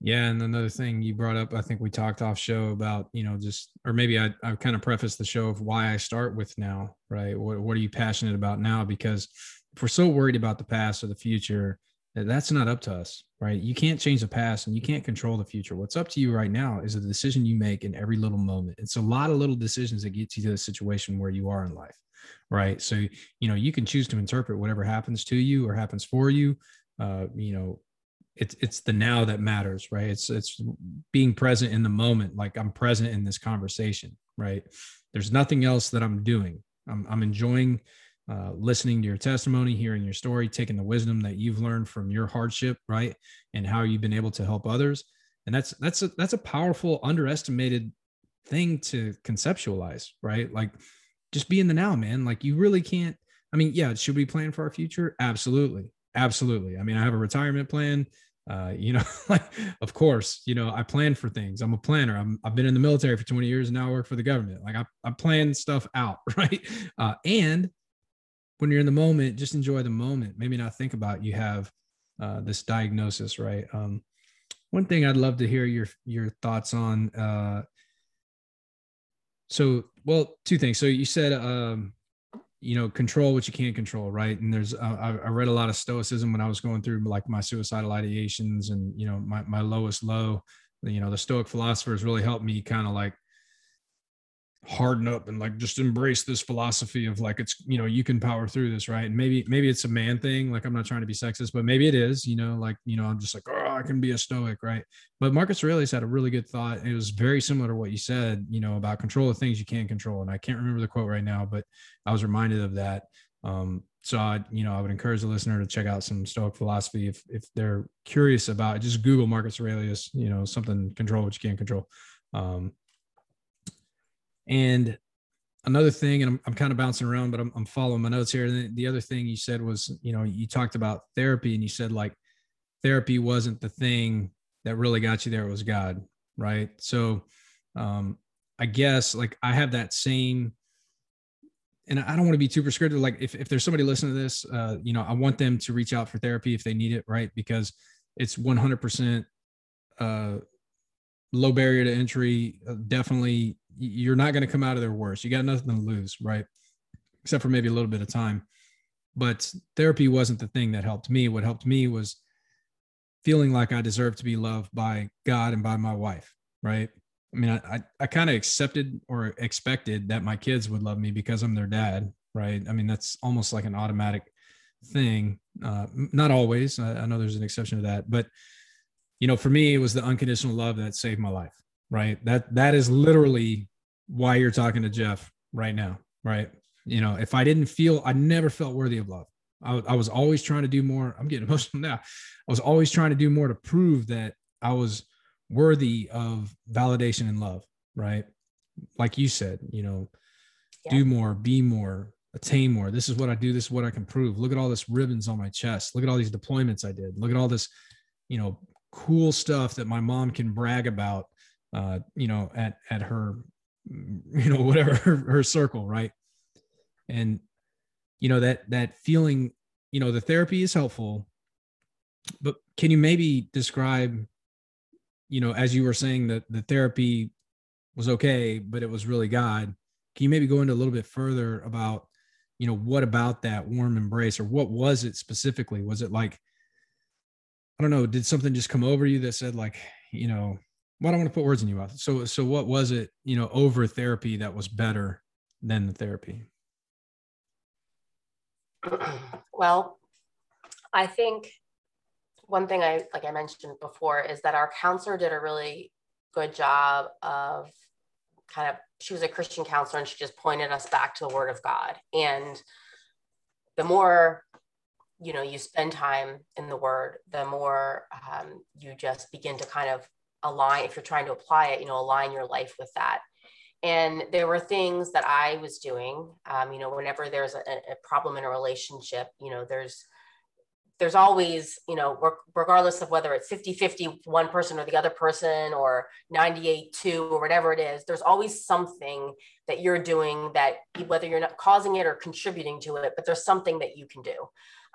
Yeah. And another thing you brought up, I think we talked off show about, you know, just, or maybe I, I kind of prefaced the show of why I start with now, right? What, what are you passionate about now? Because if we're so worried about the past or the future, that's not up to us, right? You can't change the past and you can't control the future. What's up to you right now is a decision you make in every little moment. It's a lot of little decisions that get you to the situation where you are in life, right? So, you know, you can choose to interpret whatever happens to you or happens for you. Uh, you know, it's it's the now that matters, right? It's it's being present in the moment, like I'm present in this conversation, right? There's nothing else that I'm doing. I'm I'm enjoying uh, listening to your testimony, hearing your story, taking the wisdom that you've learned from your hardship, right, and how you've been able to help others. And that's that's a that's a powerful, underestimated thing to conceptualize, right? Like, just be in the now, man. Like, you really can't. I mean, yeah, should we plan for our future? Absolutely, absolutely. I mean, I have a retirement plan. Uh, you know, [LAUGHS] like of course, you know, I plan for things. I'm a planner. I'm, I've been in the military for 20 years and now I work for the government. Like I, I plan stuff out, [LAUGHS] right? Uh, and when you're in the moment, just enjoy the moment. Maybe not think about you have uh, this diagnosis, right? Um, one thing I'd love to hear your your thoughts on. Uh, so, well, two things. So you said, um, you know, control what you can't control, right? And there's, uh, I, I read a lot of stoicism when I was going through like my suicidal ideations and you know my my lowest low. You know, the Stoic philosophers really helped me kind of like harden up and like just embrace this philosophy of like it's you know you can power through this right and maybe maybe it's a man thing like i'm not trying to be sexist but maybe it is you know like you know i'm just like oh i can be a stoic right but marcus aurelius had a really good thought it was very similar to what you said you know about control of things you can't control and i can't remember the quote right now but i was reminded of that um so I, you know, I would encourage the listener to check out some Stoic philosophy if if they're curious about it. Just Google Marcus Aurelius, you know, something control what you can't control. Um, and another thing, and I'm, I'm kind of bouncing around, but I'm, I'm following my notes here. And the other thing you said was, you know, you talked about therapy and you said like therapy wasn't the thing that really got you there. It was God. Right. So, um, I guess like I have that same, and I don't want to be too prescriptive. Like if, if there's somebody listening to this, uh, you know, I want them to reach out for therapy if they need it. Right. Because it's 100%, uh, low barrier to entry. Uh, definitely you're not going to come out of there worse. You got nothing to lose, right? Except for maybe a little bit of time. But therapy wasn't the thing that helped me. What helped me was feeling like I deserved to be loved by God and by my wife, right? I mean, I, I, I kind of accepted or expected that my kids would love me because I'm their dad, right? I mean, that's almost like an automatic thing. Uh, not always. I, I know there's an exception to that, but you know, for me, it was the unconditional love that saved my life, right? That that is literally why you're talking to Jeff right now, right? You know, if I didn't feel, I never felt worthy of love. I, I was always trying to do more. I'm getting [LAUGHS] emotional now. I was always trying to do more to prove that I was worthy of validation and love, right? Like you said, you know, yeah. do more, be more, attain more. This is what I do. This is what I can prove. Look at all this ribbons on my chest. Look at all these deployments I did. Look at all this, you know, cool stuff that my mom can brag about, uh, you know, at, at her, you know, [LAUGHS] whatever her, her circle. Right. And, you know, that, that feeling, you know, the therapy is helpful, but can you maybe describe you know, as you were saying that the therapy was okay, but it was really God. Can you maybe go into a little bit further about, you know, what about that warm embrace or what was it specifically? Was it like, I don't know, did something just come over you that said like, you know, well, I don't want to put words in your mouth. So, so what was it, you know, over therapy that was better than the therapy? [CLEARS THROAT] Well, I think one thing I like I mentioned before is that our counselor did a really good job of kind of she was a Christian counselor and she just pointed us back to the word of God. And the more you know you spend time in the word, the more um, you just begin to kind of align if you're trying to apply it, you know, align your life with that. And there were things that I was doing, um, you know, whenever there's a, a problem in a relationship, you know, there's there's always, you know, regardless of whether it's 50 50, one person or the other person, or 98 2, or whatever it is, there's always something that you're doing that whether you're not causing it or contributing to it, but there's something that you can do.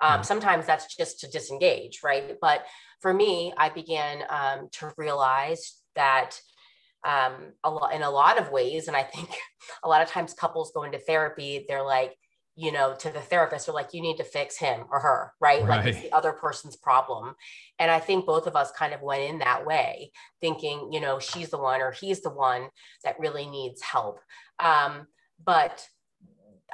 Um, sometimes that's just to disengage, right? But for me, I began um, to realize that um, a lot, in a lot of ways, and I think [LAUGHS] a lot of times couples go into therapy, they're like, you know, to the therapist, or like, you need to fix him or her, right? right? Like it's the other person's problem. And I think both of us kind of went in that way, thinking, you know, she's the one or he's the one that really needs help. Um, but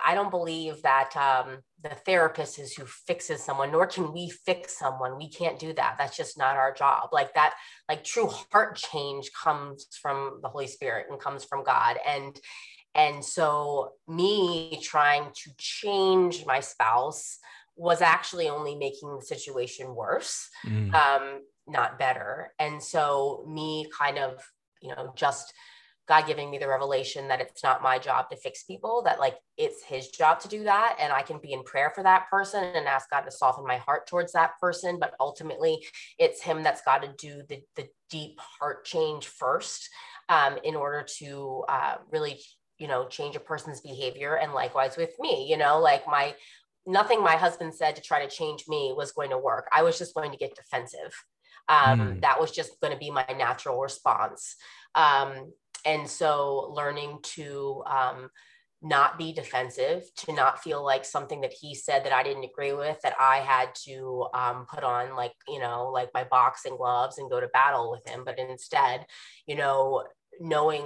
I don't believe that um, the therapist is who fixes someone, nor can we fix someone. We can't do that. That's just not our job. Like that, like true heart change comes from the Holy Spirit and comes from God. And and so, me trying to change my spouse was actually only making the situation worse, mm. um, not better. And so, me kind of, you know, just God giving me the revelation that it's not my job to fix people, that like it's his job to do that. And I can be in prayer for that person and ask God to soften my heart towards that person. But ultimately, it's him that's got to do the, the deep heart change first um, in order to uh, really you know change a person's behavior and likewise with me you know like my nothing my husband said to try to change me was going to work. I was just going to get defensive. Um, mm. that was just going to be my natural response. Um, and so learning to um, not be defensive to not feel like something that he said that i didn't agree with that i had to um, put on like you know like my boxing gloves and go to battle with him. But instead you know knowing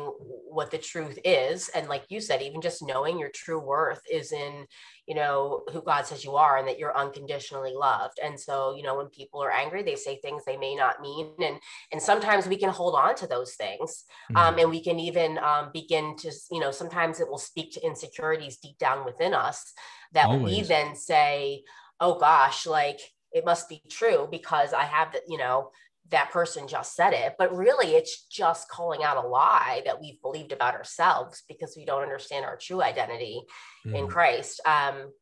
what the truth is and like you said even just knowing your true worth is in you know who god says you are and that you're unconditionally loved and so you know when people are angry they say things they may not mean and and sometimes we can hold on to those things mm-hmm. um, and we can even um, begin to you know sometimes it will speak to insecurities deep down within us that Always. we then say oh gosh like it must be true because i have that you know that person just said it, but really it's just calling out a lie that we've believed about ourselves because we don't understand our true identity mm. in Christ. Um,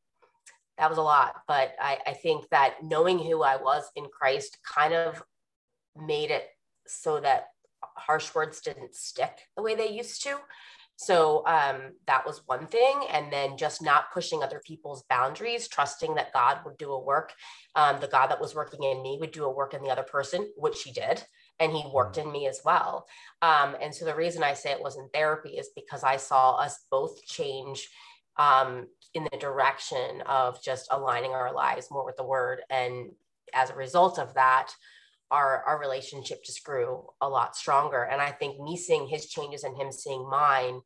that was a lot, but I, I think that knowing who I was in Christ kind of made it so that harsh words didn't stick the way they used to. So um, that was one thing. And then just not pushing other people's boundaries, trusting that God would do a work. Um, the God that was working in me would do a work in the other person, which he did. and he worked in me as well. Um, and so the reason I say it wasn't therapy is because I saw us both change um, in the direction of just aligning our lives more with the word. And as a result of that, our, our relationship just grew a lot stronger. And I think me seeing his changes and him seeing mine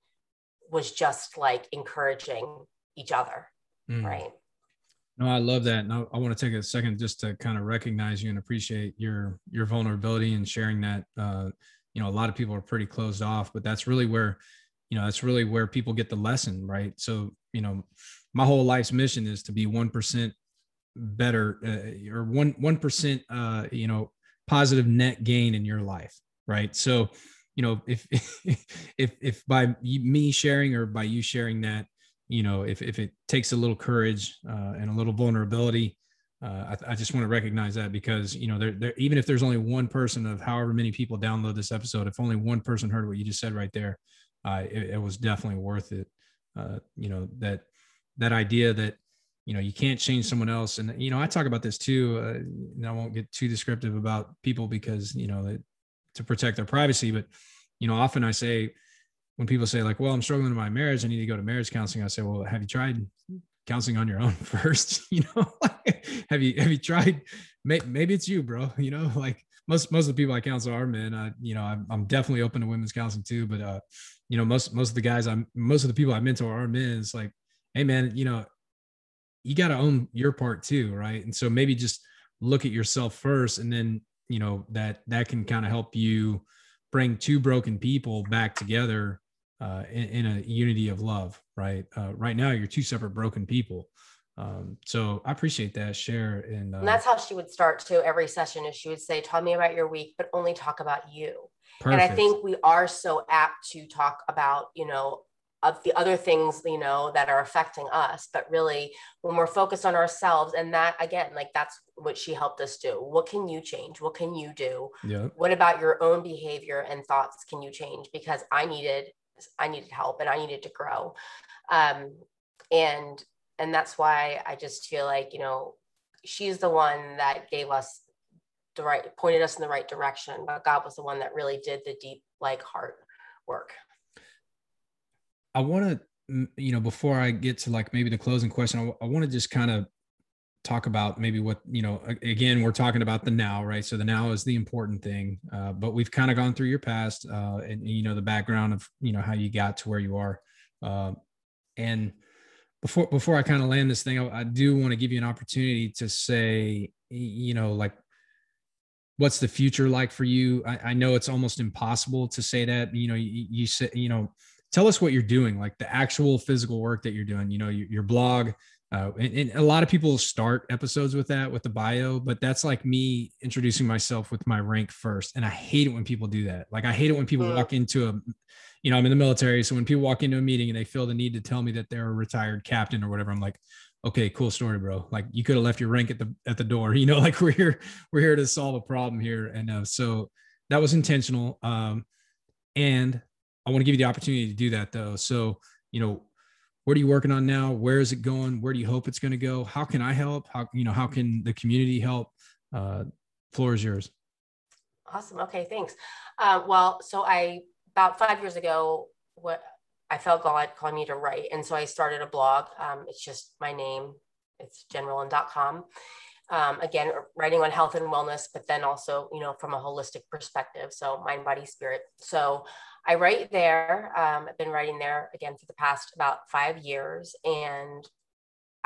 was just like encouraging each other. Mm. Right. No, I love that. And I, I, want to take a second just to kind of recognize you and appreciate your your vulnerability and sharing that. Uh, you know, a lot of people are pretty closed off, but that's really where, you know, that's really where people get the lesson, right? So, you know, my whole life's mission is to be one percent better uh, or one one percent, uh, you know, positive net gain in your life, right? So, you know, if [LAUGHS] if if by me sharing or by you sharing that you know, if, if it takes a little courage uh, and a little vulnerability, uh, I, I, just want to recognize that because you know, there, there, even if there's only one person of however many people download this episode, if only one person heard what you just said right there, uh, it, it, was definitely worth it. Uh, you know that that idea that you know you can't change someone else, and you know I talk about this too. Uh, and I won't get too descriptive about people because you know that, to protect their privacy, but you know often I say when people say like, well, I'm struggling in my marriage, I need to go to marriage counseling. I say, well, have you tried counseling on your own [LAUGHS] first? [LAUGHS] you know, [LAUGHS] have you, have you tried, maybe it's you, bro, you know, like most, most of the people I counsel are men. I, you know, I'm, I'm definitely open to women's counseling too, but, uh, you know, most, most of the guys I'm, most of the people I mentor are men. It's like, Hey man, you know, you got to own your part too. Right. And so maybe just look at yourself first and then, you know, that, that can kind of help you bring two broken people back together uh, in, in, a unity of love, right? Uh, right now, you're two separate broken people. Um, so I appreciate that share. And, uh, and, that's how she would start to every session is she would say, tell me about your week, but only talk about you. Perfect. And I think we are so apt to talk about, you know, of the other things, you know, that are affecting us. But really, when we're focused on ourselves, and that again, like that's what she helped us do. What can you change? What can you do? Yeah. What about your own behavior and thoughts can you change? Because I needed I needed help and I needed to grow. Um, and and that's why I just feel like, you know, she's the one that gave us the right pointed us in the right direction, but God was the one that really did the deep like heart work. I want to, you know, before I get to like maybe the closing question, I, want to just kind of talk about maybe what you know again we're talking about the now right? So the now is the important thing uh, but we've kind of gone through your past uh, and you know the background of you know how you got to where you are uh, and before before i kind of land this thing I, I do want to give you an opportunity to say you know like what's the future like for you? I, I know it's almost impossible to say that you know you, you say you know tell us what you're doing like the actual physical work that you're doing you know your, your blog uh, and, and, a lot of people start episodes with that with the bio but that's like me introducing myself with my rank first and i hate it when people do that. Like i hate it when people mm. walk into a you know i'm in the military so when people walk into a meeting and they feel the need to tell me that they're a retired captain or whatever i'm like okay cool story bro. Like you could have left your rank at the at the door. [LAUGHS] You know like we're here we're here to solve a problem here and uh, so that was intentional um and i want to give you the opportunity to do that though. So you know what are you working on now? Where is it going? Where do you hope it's going to go? How can i help? How you know how can the community help? Uh, floor is yours. Awesome. Okay thanks. Uh, well so i about five years ago what i felt god calling me to write and so i started a blog. Um, it's just my name. It's jenroland.com um, again writing on health and wellness but then also you know from a holistic perspective so mind body spirit. So I write there. Um, I've been writing there again for the past about five years, and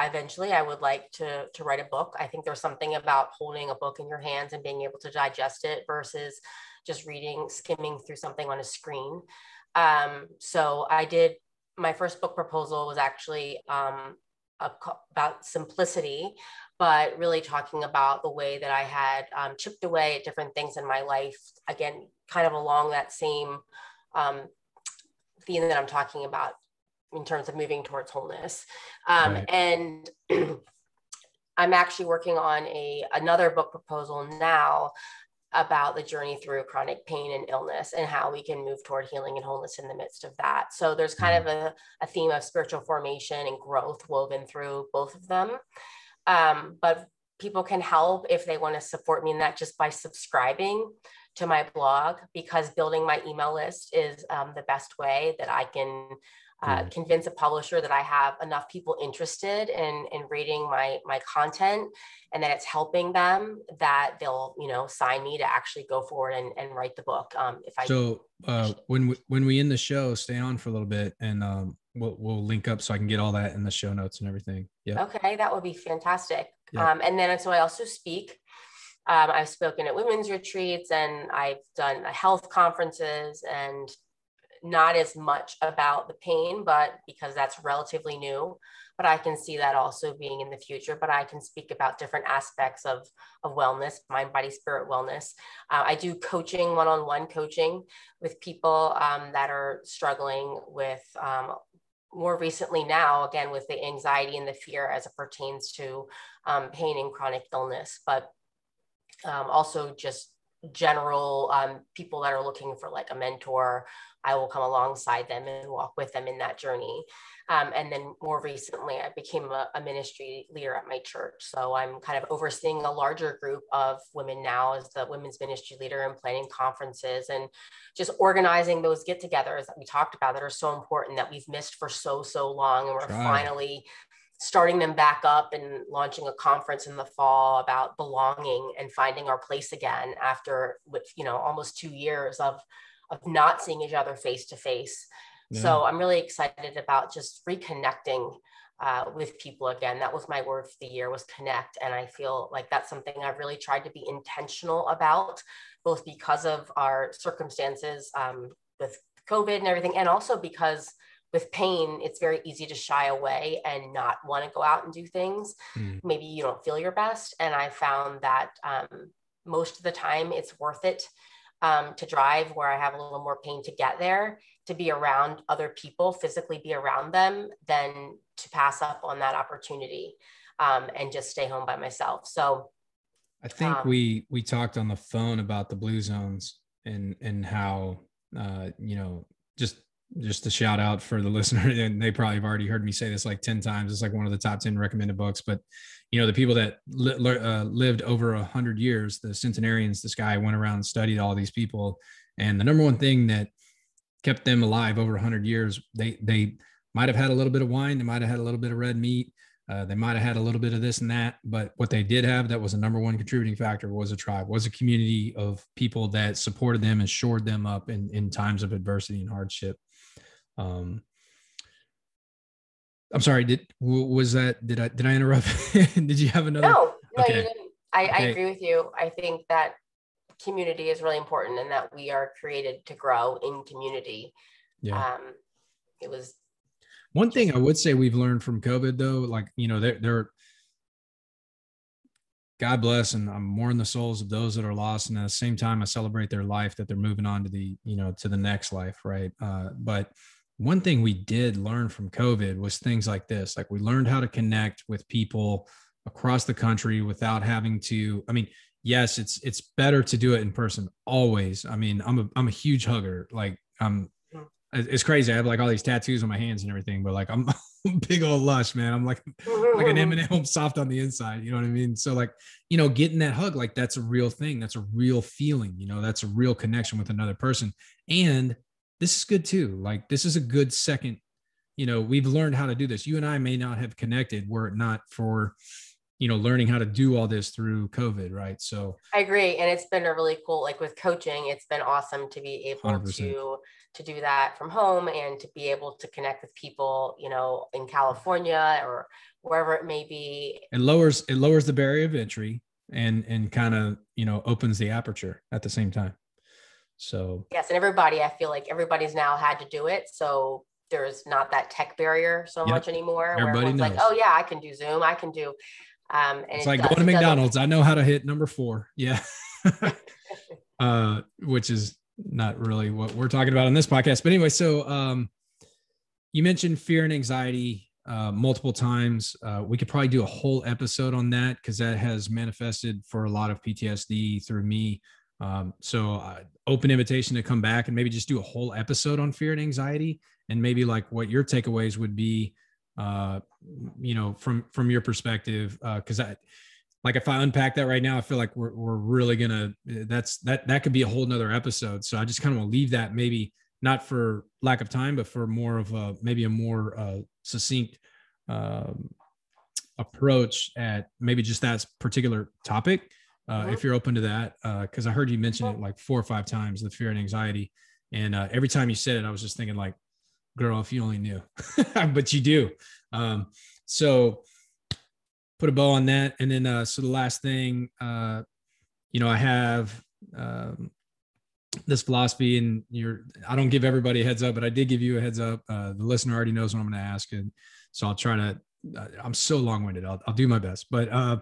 eventually I would like to to write a book. I think there's something about holding a book in your hands and being able to digest it versus just reading, skimming through something on a screen. Um, so I did my first book proposal was actually um, a, about simplicity, but really talking about the way that I had um, chipped away at different things in my life. Again, kind of along that same um, theme that I'm talking about in terms of moving towards wholeness. Um, right. And [CLEARS THROAT] I'm actually working on a another book proposal now about the journey through chronic pain and illness and how we can move toward healing and wholeness in the midst of that. So there's kind mm-hmm. of a, a theme of spiritual formation and growth woven through both of them. Um, but people can help if they want to support me in that just by subscribing to my blog because building my email list is um, the best way that I can uh, convince a publisher that I have enough people interested in in reading my my content and that it's helping them that they'll you know sign me to actually go forward and, and write the book. Um, if I so uh, when we, when we end the show, stay on for a little bit and um, we'll we'll link up so I can get all that in the show notes and everything. Yeah. Okay, that would be fantastic. Um, and then so I also speak. Um, I've spoken at women's retreats and I've done health conferences and not as much about the pain, but because that's relatively new. But I can see that also being in the future. But I can speak about different aspects of, of wellness, mind, body, spirit wellness. Uh, I do coaching, one on one coaching with people um, that are struggling with. Um, more recently now again with the anxiety and the fear as it pertains to um, pain and chronic illness but um, also just general um, people that are looking for like a mentor I will come alongside them and walk with them in that journey. Um, and then more recently, I became a, a, ministry leader at my church. So I'm kind of overseeing a larger group of women now as the women's ministry leader and planning conferences and just organizing those get togethers that we talked about that are so important that we've missed for so, so long. And we're Try. finally starting them back up and launching a conference in the fall about belonging and finding our place again after with you know almost two years of of not seeing each other face to face. So I'm really excited about just reconnecting uh, with people again. That was my word for the year was connect, and I feel like that's something I've really tried to be intentional about, both because of our circumstances um, with COVID and everything, and also because with pain, it's very easy to shy away and not want to go out and do things. Mm. Maybe you don't feel your best, and I found that um, most of the time it's worth it um, to drive where I have a little more pain to get there, to be around other people, physically be around them, than to pass up on that opportunity um, and just stay home by myself. So I think um, we we talked on the phone about the blue zones and and how uh, you know just just a shout out for the [LAUGHS] listener and they probably have already heard me say this like 10 times. It's like one of the top 10 recommended books but you know the people that li- uh, lived over a hundred years the centenarians this guy went around and studied all these people and the number one thing that kept them alive over a hundred years they they might have had a little bit of wine they might have had a little bit of red meat uh, they might have had a little bit of this and that but what they did have that was a number one contributing factor was a tribe was a community of people that supported them and shored them up in, in times of adversity and hardship um, I'm sorry. Did was that? Did I did I interrupt? [LAUGHS] did you have another? No, no, okay. you didn't. I, okay. I agree with you. I think that community is really important, and that we are created to grow in community. Yeah. Um, it was one thing I would say we've learned from COVID, though. Like you know, there there. God bless, and I'm mourning the souls of those that are lost, and at the same time, I celebrate their life that they're moving on to the you know to the next life, right? Uh, but one thing we did learn from COVID was things like this. Like we learned how to connect with people across the country without having to, I mean, yes, it's it's better to do it in person always. I mean, I'm a I'm a huge hugger. Like um, I'm it's crazy. I have like all these tattoos on my hands and everything, but like I'm [LAUGHS] big old lush, man. I'm like like an [LAUGHS] M&M soft on the inside. You know what I mean? So like, you know, getting that hug, like that's a real thing. That's a real feeling. You know, that's a real connection with another person. And this is good too. Like this is a good second. You know, we've learned how to do this. You and I may not have connected were it not for, you know, learning how to do all this through COVID, right? So I agree, and it's been a really cool. Like with coaching, it's been awesome to be able 100%. to to do that from home and to be able to connect with people, you know, in California or wherever it may be. It lowers it lowers the barrier of entry and and kind of you know opens the aperture at the same time. So yes, and everybody, I feel like everybody's now had to do it. So there's not that tech barrier so yep. much anymore. Everybody knows. like, oh yeah, I can do Zoom, I can do. Um, and it's it like does, going to McDonald's. I know how to hit number four. Yeah. [LAUGHS] [LAUGHS] uh, which is not really what we're talking about on this podcast. But anyway, so um, you mentioned fear and anxiety uh, multiple times. Uh, we could probably do a whole episode on that because that has manifested for a lot of PTSD through me um, so uh, open invitation to come back and maybe just do a whole episode on fear and anxiety and maybe like what your takeaways would be uh, you know from from your perspective because uh, like if I unpack that right now, I feel like we're we're really gonna that's that that could be a whole nother episode. So I just kind of want to leave that maybe not for lack of time, but for more of a maybe a more uh, succinct um, approach at maybe just that particular topic. Uh, if you're open to that, because uh, I heard you mention it like four or five times, the fear and anxiety, and uh, every time you said it, I was just thinking like, girl, if you only knew, [LAUGHS] but you do. Um, so put a bow on that. And then, uh, so the last thing, uh, you know, I have um, this philosophy, and you're, I don't give everybody a heads up, but I did give you a heads up. Uh, the listener already knows what I'm going to ask. And so I'll try to, I'm so long winded. I'll, I'll do my best. But uh,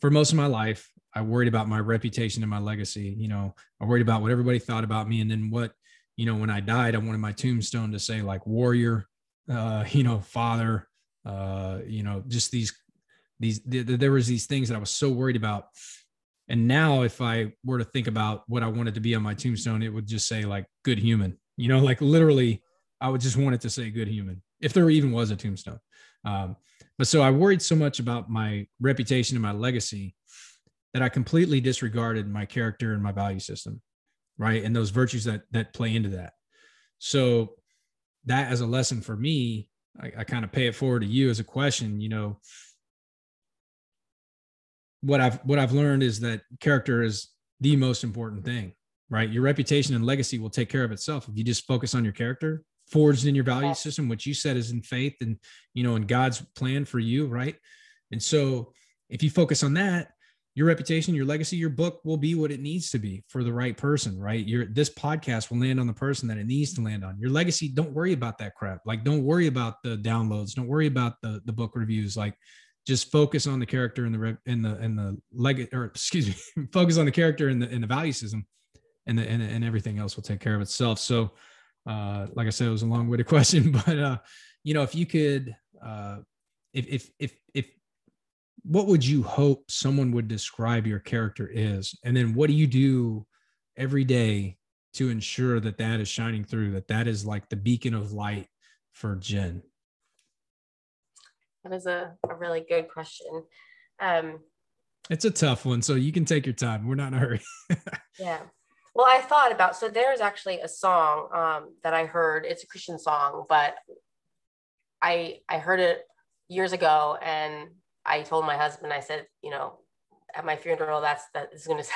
for most of my life, I worried about my reputation and my legacy. You know, I worried about what everybody thought about me. And then what, you know, when I died, I wanted my tombstone to say like warrior, uh, [LAUGHS] you know, father, uh, you know, just these these there was these things that I was so worried about. And now if I were to think about what I wanted to be on my tombstone, it would just say like good human. You know, like literally I would just want it to say good human if there even was a tombstone. Um, but so I worried so much about my reputation and my legacy that I completely disregarded my character and my value system, right? And those virtues that that play into that. So that as a lesson for me, I, I kind of pay it forward to you as a question, you know, what I've what I've learned is that character is the most important thing, right? Your reputation and legacy will take care of itself if you just focus on your character, forged in your value system, which you said is in faith and you know in God's plan for you, right? And so if you focus on that, your reputation, your legacy, your book will be what it needs to be for the right person, right? Your this podcast will land on the person that it needs to land on. Your legacy, don't worry about that crap. Like don't worry about the downloads, don't worry about the the book reviews. Like just focus on the character and the in the and the leg or excuse me [LAUGHS] focus on the character and the in the value system and the and, and everything else will take care of itself so uh like i said it was a long-winded [LAUGHS] question but uh you know if you could uh if if if if what would you hope someone would describe your character is and then what do you do every day to ensure that that is shining through that that is like the beacon of light for jen that is a, a really good question. Um, it's a tough one, so you can take your time. We're not in a hurry. [LAUGHS] yeah. Well, I thought about so there's actually a song um, that I heard. It's a Christian song, but I I heard it years ago, and I told my husband, I said, you know, at my funeral, that's that is going [LAUGHS] to.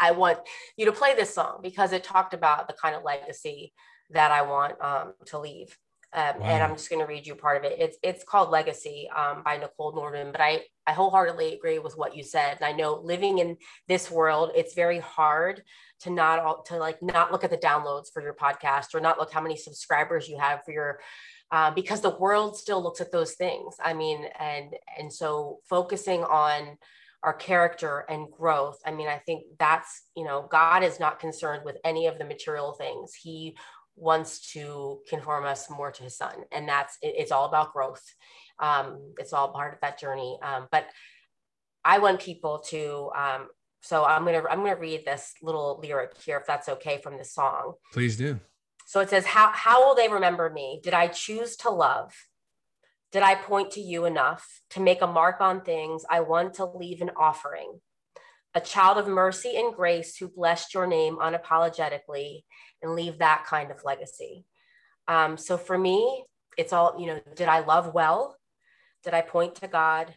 I want you to play this song because it talked about the kind of legacy that I want um, to leave. Um, wow. And I'm just going to read you part of it. It's it's called Legacy um, by Nicole Nordeman. But I I wholeheartedly agree with what you said. And I know living in this world, it's very hard to not all, to like not look at the downloads for your podcast or not look how many subscribers you have for your uh, because the world still looks at those things. I mean, and and so focusing on our character and growth. I mean, I think that's, you know, God is not concerned with any of the material things. He wants to conform us more to his son and that's it, it's all about growth um, it's all part of that journey um, but i want people to um, so i'm gonna i'm gonna read this little lyric here if that's okay from the song please do so it says how how will they remember me did i choose to love did i point to you enough to make a mark on things i want to leave an offering a child of mercy and grace who blessed your name unapologetically and leave that kind of legacy. Um, so for me, it's all, you know, did I love well? Did I point to God?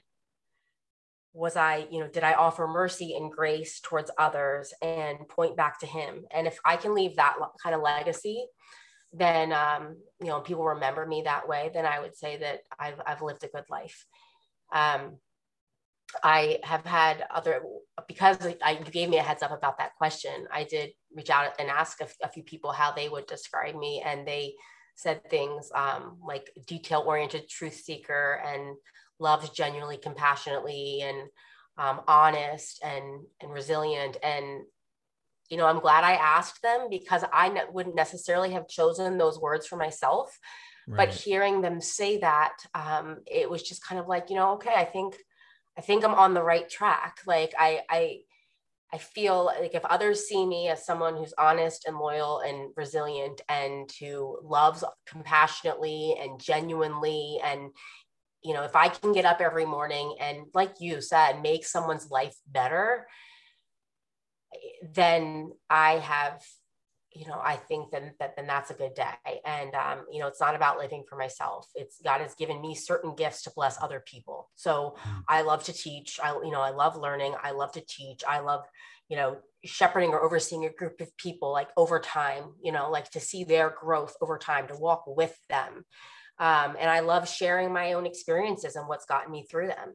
Was I, you know, did I offer mercy and grace towards others and point back to Him? And if I can leave that kind of legacy, then, um, you know, people remember me that way, then I would say that I've, I've lived a good life. Um, I have had other because I gave me a heads up about that question. I did reach out and ask a, a few people how they would describe me, and they said things um, like detail oriented truth seeker and loves genuinely compassionately and um, honest and and resilient and you know i'm glad i asked them because i ne- wouldn't necessarily have chosen those words for myself right. but hearing them say that um, it was just kind of like you know okay i think I think I'm on the right track. Like I I I feel like if others see me as someone who's honest and loyal and resilient and who loves compassionately and genuinely and you know, if I can get up every morning and, like you said, make someone's life better, eh, then I have, you know, I think then that then that's a good day. And um, you know, it's not about living for myself. It's God has given me certain gifts to bless other people. So mm. I love to teach. I, you know, I love learning. I love to teach. I love, you know, shepherding or overseeing a group of people like over time, you know, like to see their growth over time, to walk with them. Um, and I love sharing my own experiences and what's gotten me through them.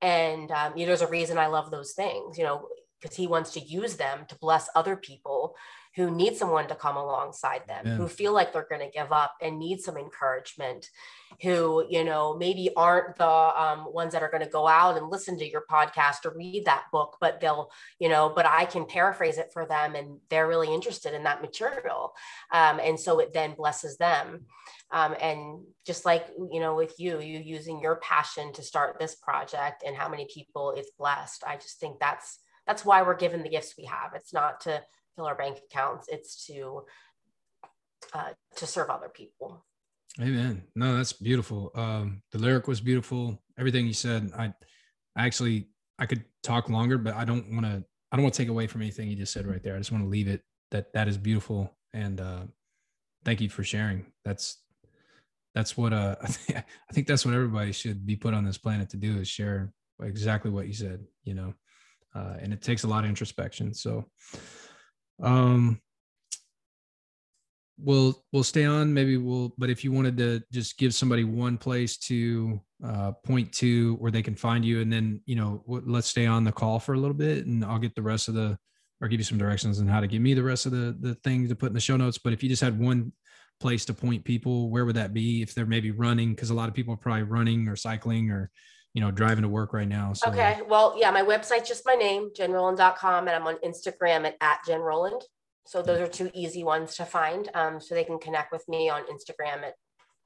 And um, you know, there's a reason I love those things, you know, because he wants to use them to bless other people who need someone to come alongside them, yeah. who feel like they're going to give up and need some encouragement, who, you know, maybe aren't the um, ones that are going to go out and listen to your podcast or read that book, but they'll, you know, but I can paraphrase it for them and they're really interested in that material. Um, and so it then blesses them. Um, and just like, you know, with you, you using your passion to start this project and how many people it's blessed, I just think that's, that's why we're given the gifts we have. It's not to fill our bank accounts. It's to uh, to serve other people. Amen. No, that's beautiful. Um, the lyric was beautiful. Everything you said, I, I actually I could talk longer, but I don't want to. I don't want to take away from anything you just said right there. I just want to leave it that that is beautiful and uh, thank you for sharing. That's that's what uh I [LAUGHS] think, I think that's what everybody should be put on this planet to do is share exactly what you said. You know, uh, and it takes a lot of introspection. So, um, we'll we'll stay on. Maybe we'll. But if you wanted to just give somebody one place to uh, point to where they can find you, and then you know, let's stay on the call for a little bit, and I'll get the rest of the or give you some directions on how to give me the rest of the the things to put in the show notes. But if you just had one place to point people, where would that be? If they're maybe running, because a lot of people are probably running or cycling or you know, driving to work right now. So. Okay. Well, yeah, my website's just my name, jenroland.com, and I'm on Instagram at, at jenroland. So those are two easy ones to find. Um, so they can connect with me on Instagram at,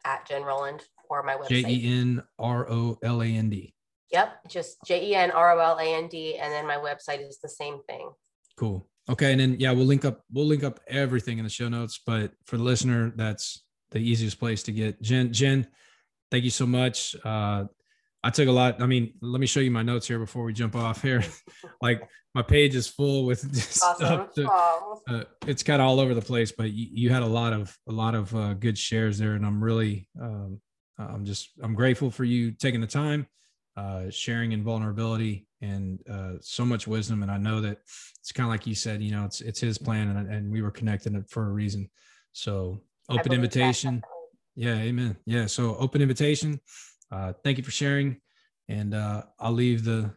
at jenroland or my website. J E N R O L A N D. Yep. Just J E N R O L A N D. And then my website is the same thing. Cool. Okay. And then, yeah, we'll link up, we'll link up everything in the show notes, but for the listener, that's the easiest place to get Jen, Jen, thank you so much. Uh, I took a lot. I mean, let me show you my notes here before we jump off here. [LAUGHS] like my page is full with [LAUGHS] awesome. stuff. To, uh, it's kind of all over the place, but you, you, had a lot of a lot of uh, good shares there, and I'm really, um, I'm just, I'm grateful for you taking the time, uh, sharing in vulnerability, and uh, so much wisdom. And I know that it's kind of like you said, you know, it's it's His plan, and and we were connected for a reason. So open invitation. Yeah, amen. Yeah, so open invitation uh, thank you for sharing. And uh, I'll leave the,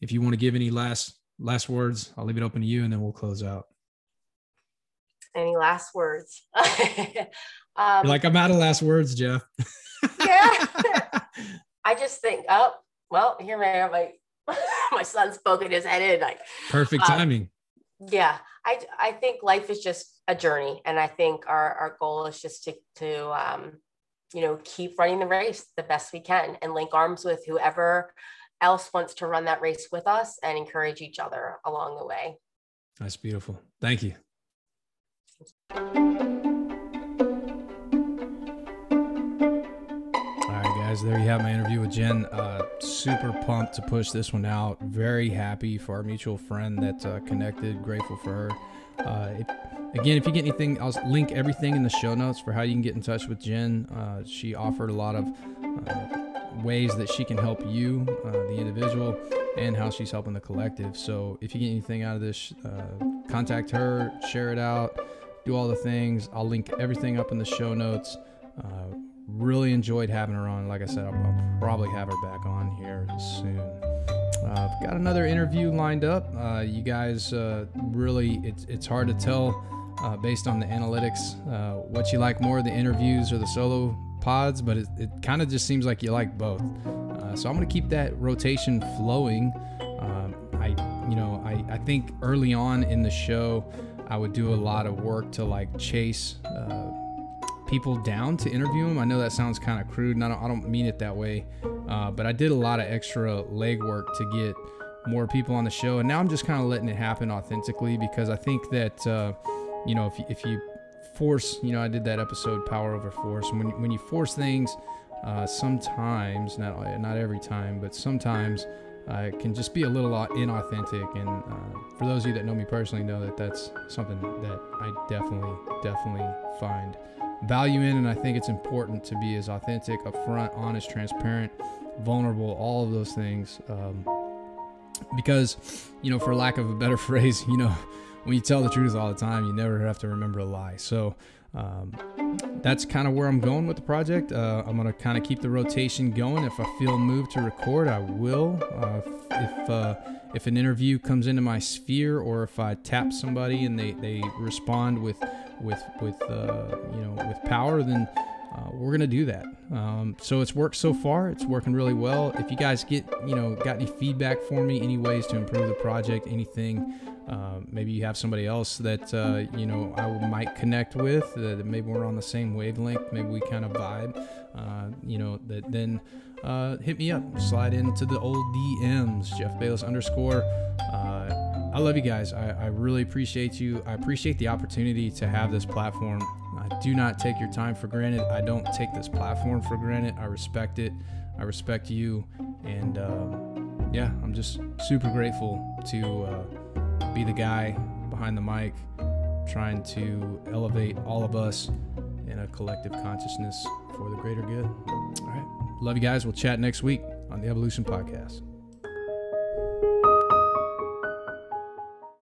if you want to give any last last words, I'll leave it open to you, and then we'll close out. Any last words? [LAUGHS] um, like I'm out of last words, Jeff. [LAUGHS] yeah. [LAUGHS] I just think, oh, well, here my my my son spoke in his head in like perfect um, timing. Yeah, I I think life is just a journey, and I think our our goal is just to to um, you know, keep running the race the best we can and link arms with whoever else wants to run that race with us and encourage each other along the way. That's beautiful. Thank you. All right, guys, there you have my interview with Jen. Uh, super pumped to push this one out. Very happy for our mutual friend that uh, connected. Grateful for her. Uh, if, again, if you get anything, I'll link everything in the show notes for how you can get in touch with Jen. Uh, she offered a lot of uh, ways that she can help you, uh, the individual, and how she's helping the collective. So if you get anything out of this, uh, contact her, share it out, do all the things. I'll link everything up in the show notes. Uh, really enjoyed having her on. Like I said, I'll, I'll probably have her back on here soon. Uh, got another interview lined up. Uh, you guys uh, really, it's, it's hard to tell uh, based on the analytics uh, what you like more, the interviews or the solo pods, but it, it kind of just seems like you like both. Uh, so I'm going to keep that rotation flowing. Um, I, you know, I, I think early on in the show, I would do a lot of work to like chase people down to interview them. I know that sounds kind of crude, and I don't, I don't mean it that way, uh, but I did a lot of extra legwork to get more people on the show, and now I'm just kind of letting it happen authentically because I think that uh, you know if you, if you force, you know, I did that episode Power Over Force, and when when you force things, uh, sometimes, not not every time, but sometimes uh, can just be a little inauthentic. And uh, for those of you that know me personally, know that that's something that I definitely, definitely find value in. And I think it's important to be as authentic, upfront, honest, transparent, vulnerable, all of those things. Um, because, you know, for lack of a better [LAUGHS] phrase, you know, when you tell the truth all the time, you never have to remember a lie. So, um, that's kind of where I'm going with the project. Uh, I'm gonna kind of keep the rotation going. If I feel moved to record, I will. Uh, if uh, if an interview comes into my sphere, or if I tap somebody and they, they respond with with with uh, you know with power, then uh, we're gonna do that. Um, so it's worked so far. It's working really well. If you guys get you know got any feedback for me, any ways to improve the project, anything. Uh, maybe you have somebody else that uh, you know I might connect with that maybe we're on the same wavelength. Maybe we kind of vibe. Uh, you know that then uh, hit me up. Slide into the old DMs. Jeff Bayless underscore. Uh, I love you guys. I, I really appreciate you. I appreciate the opportunity to have this platform. I do not take your time for granted. I don't take this platform for granted. I respect it. I respect you, and um, yeah, I'm just super grateful to be the guy behind the mic trying to elevate all of us in a collective consciousness for the greater good. All right. Love you guys. We'll chat next week on the Evolution Podcast.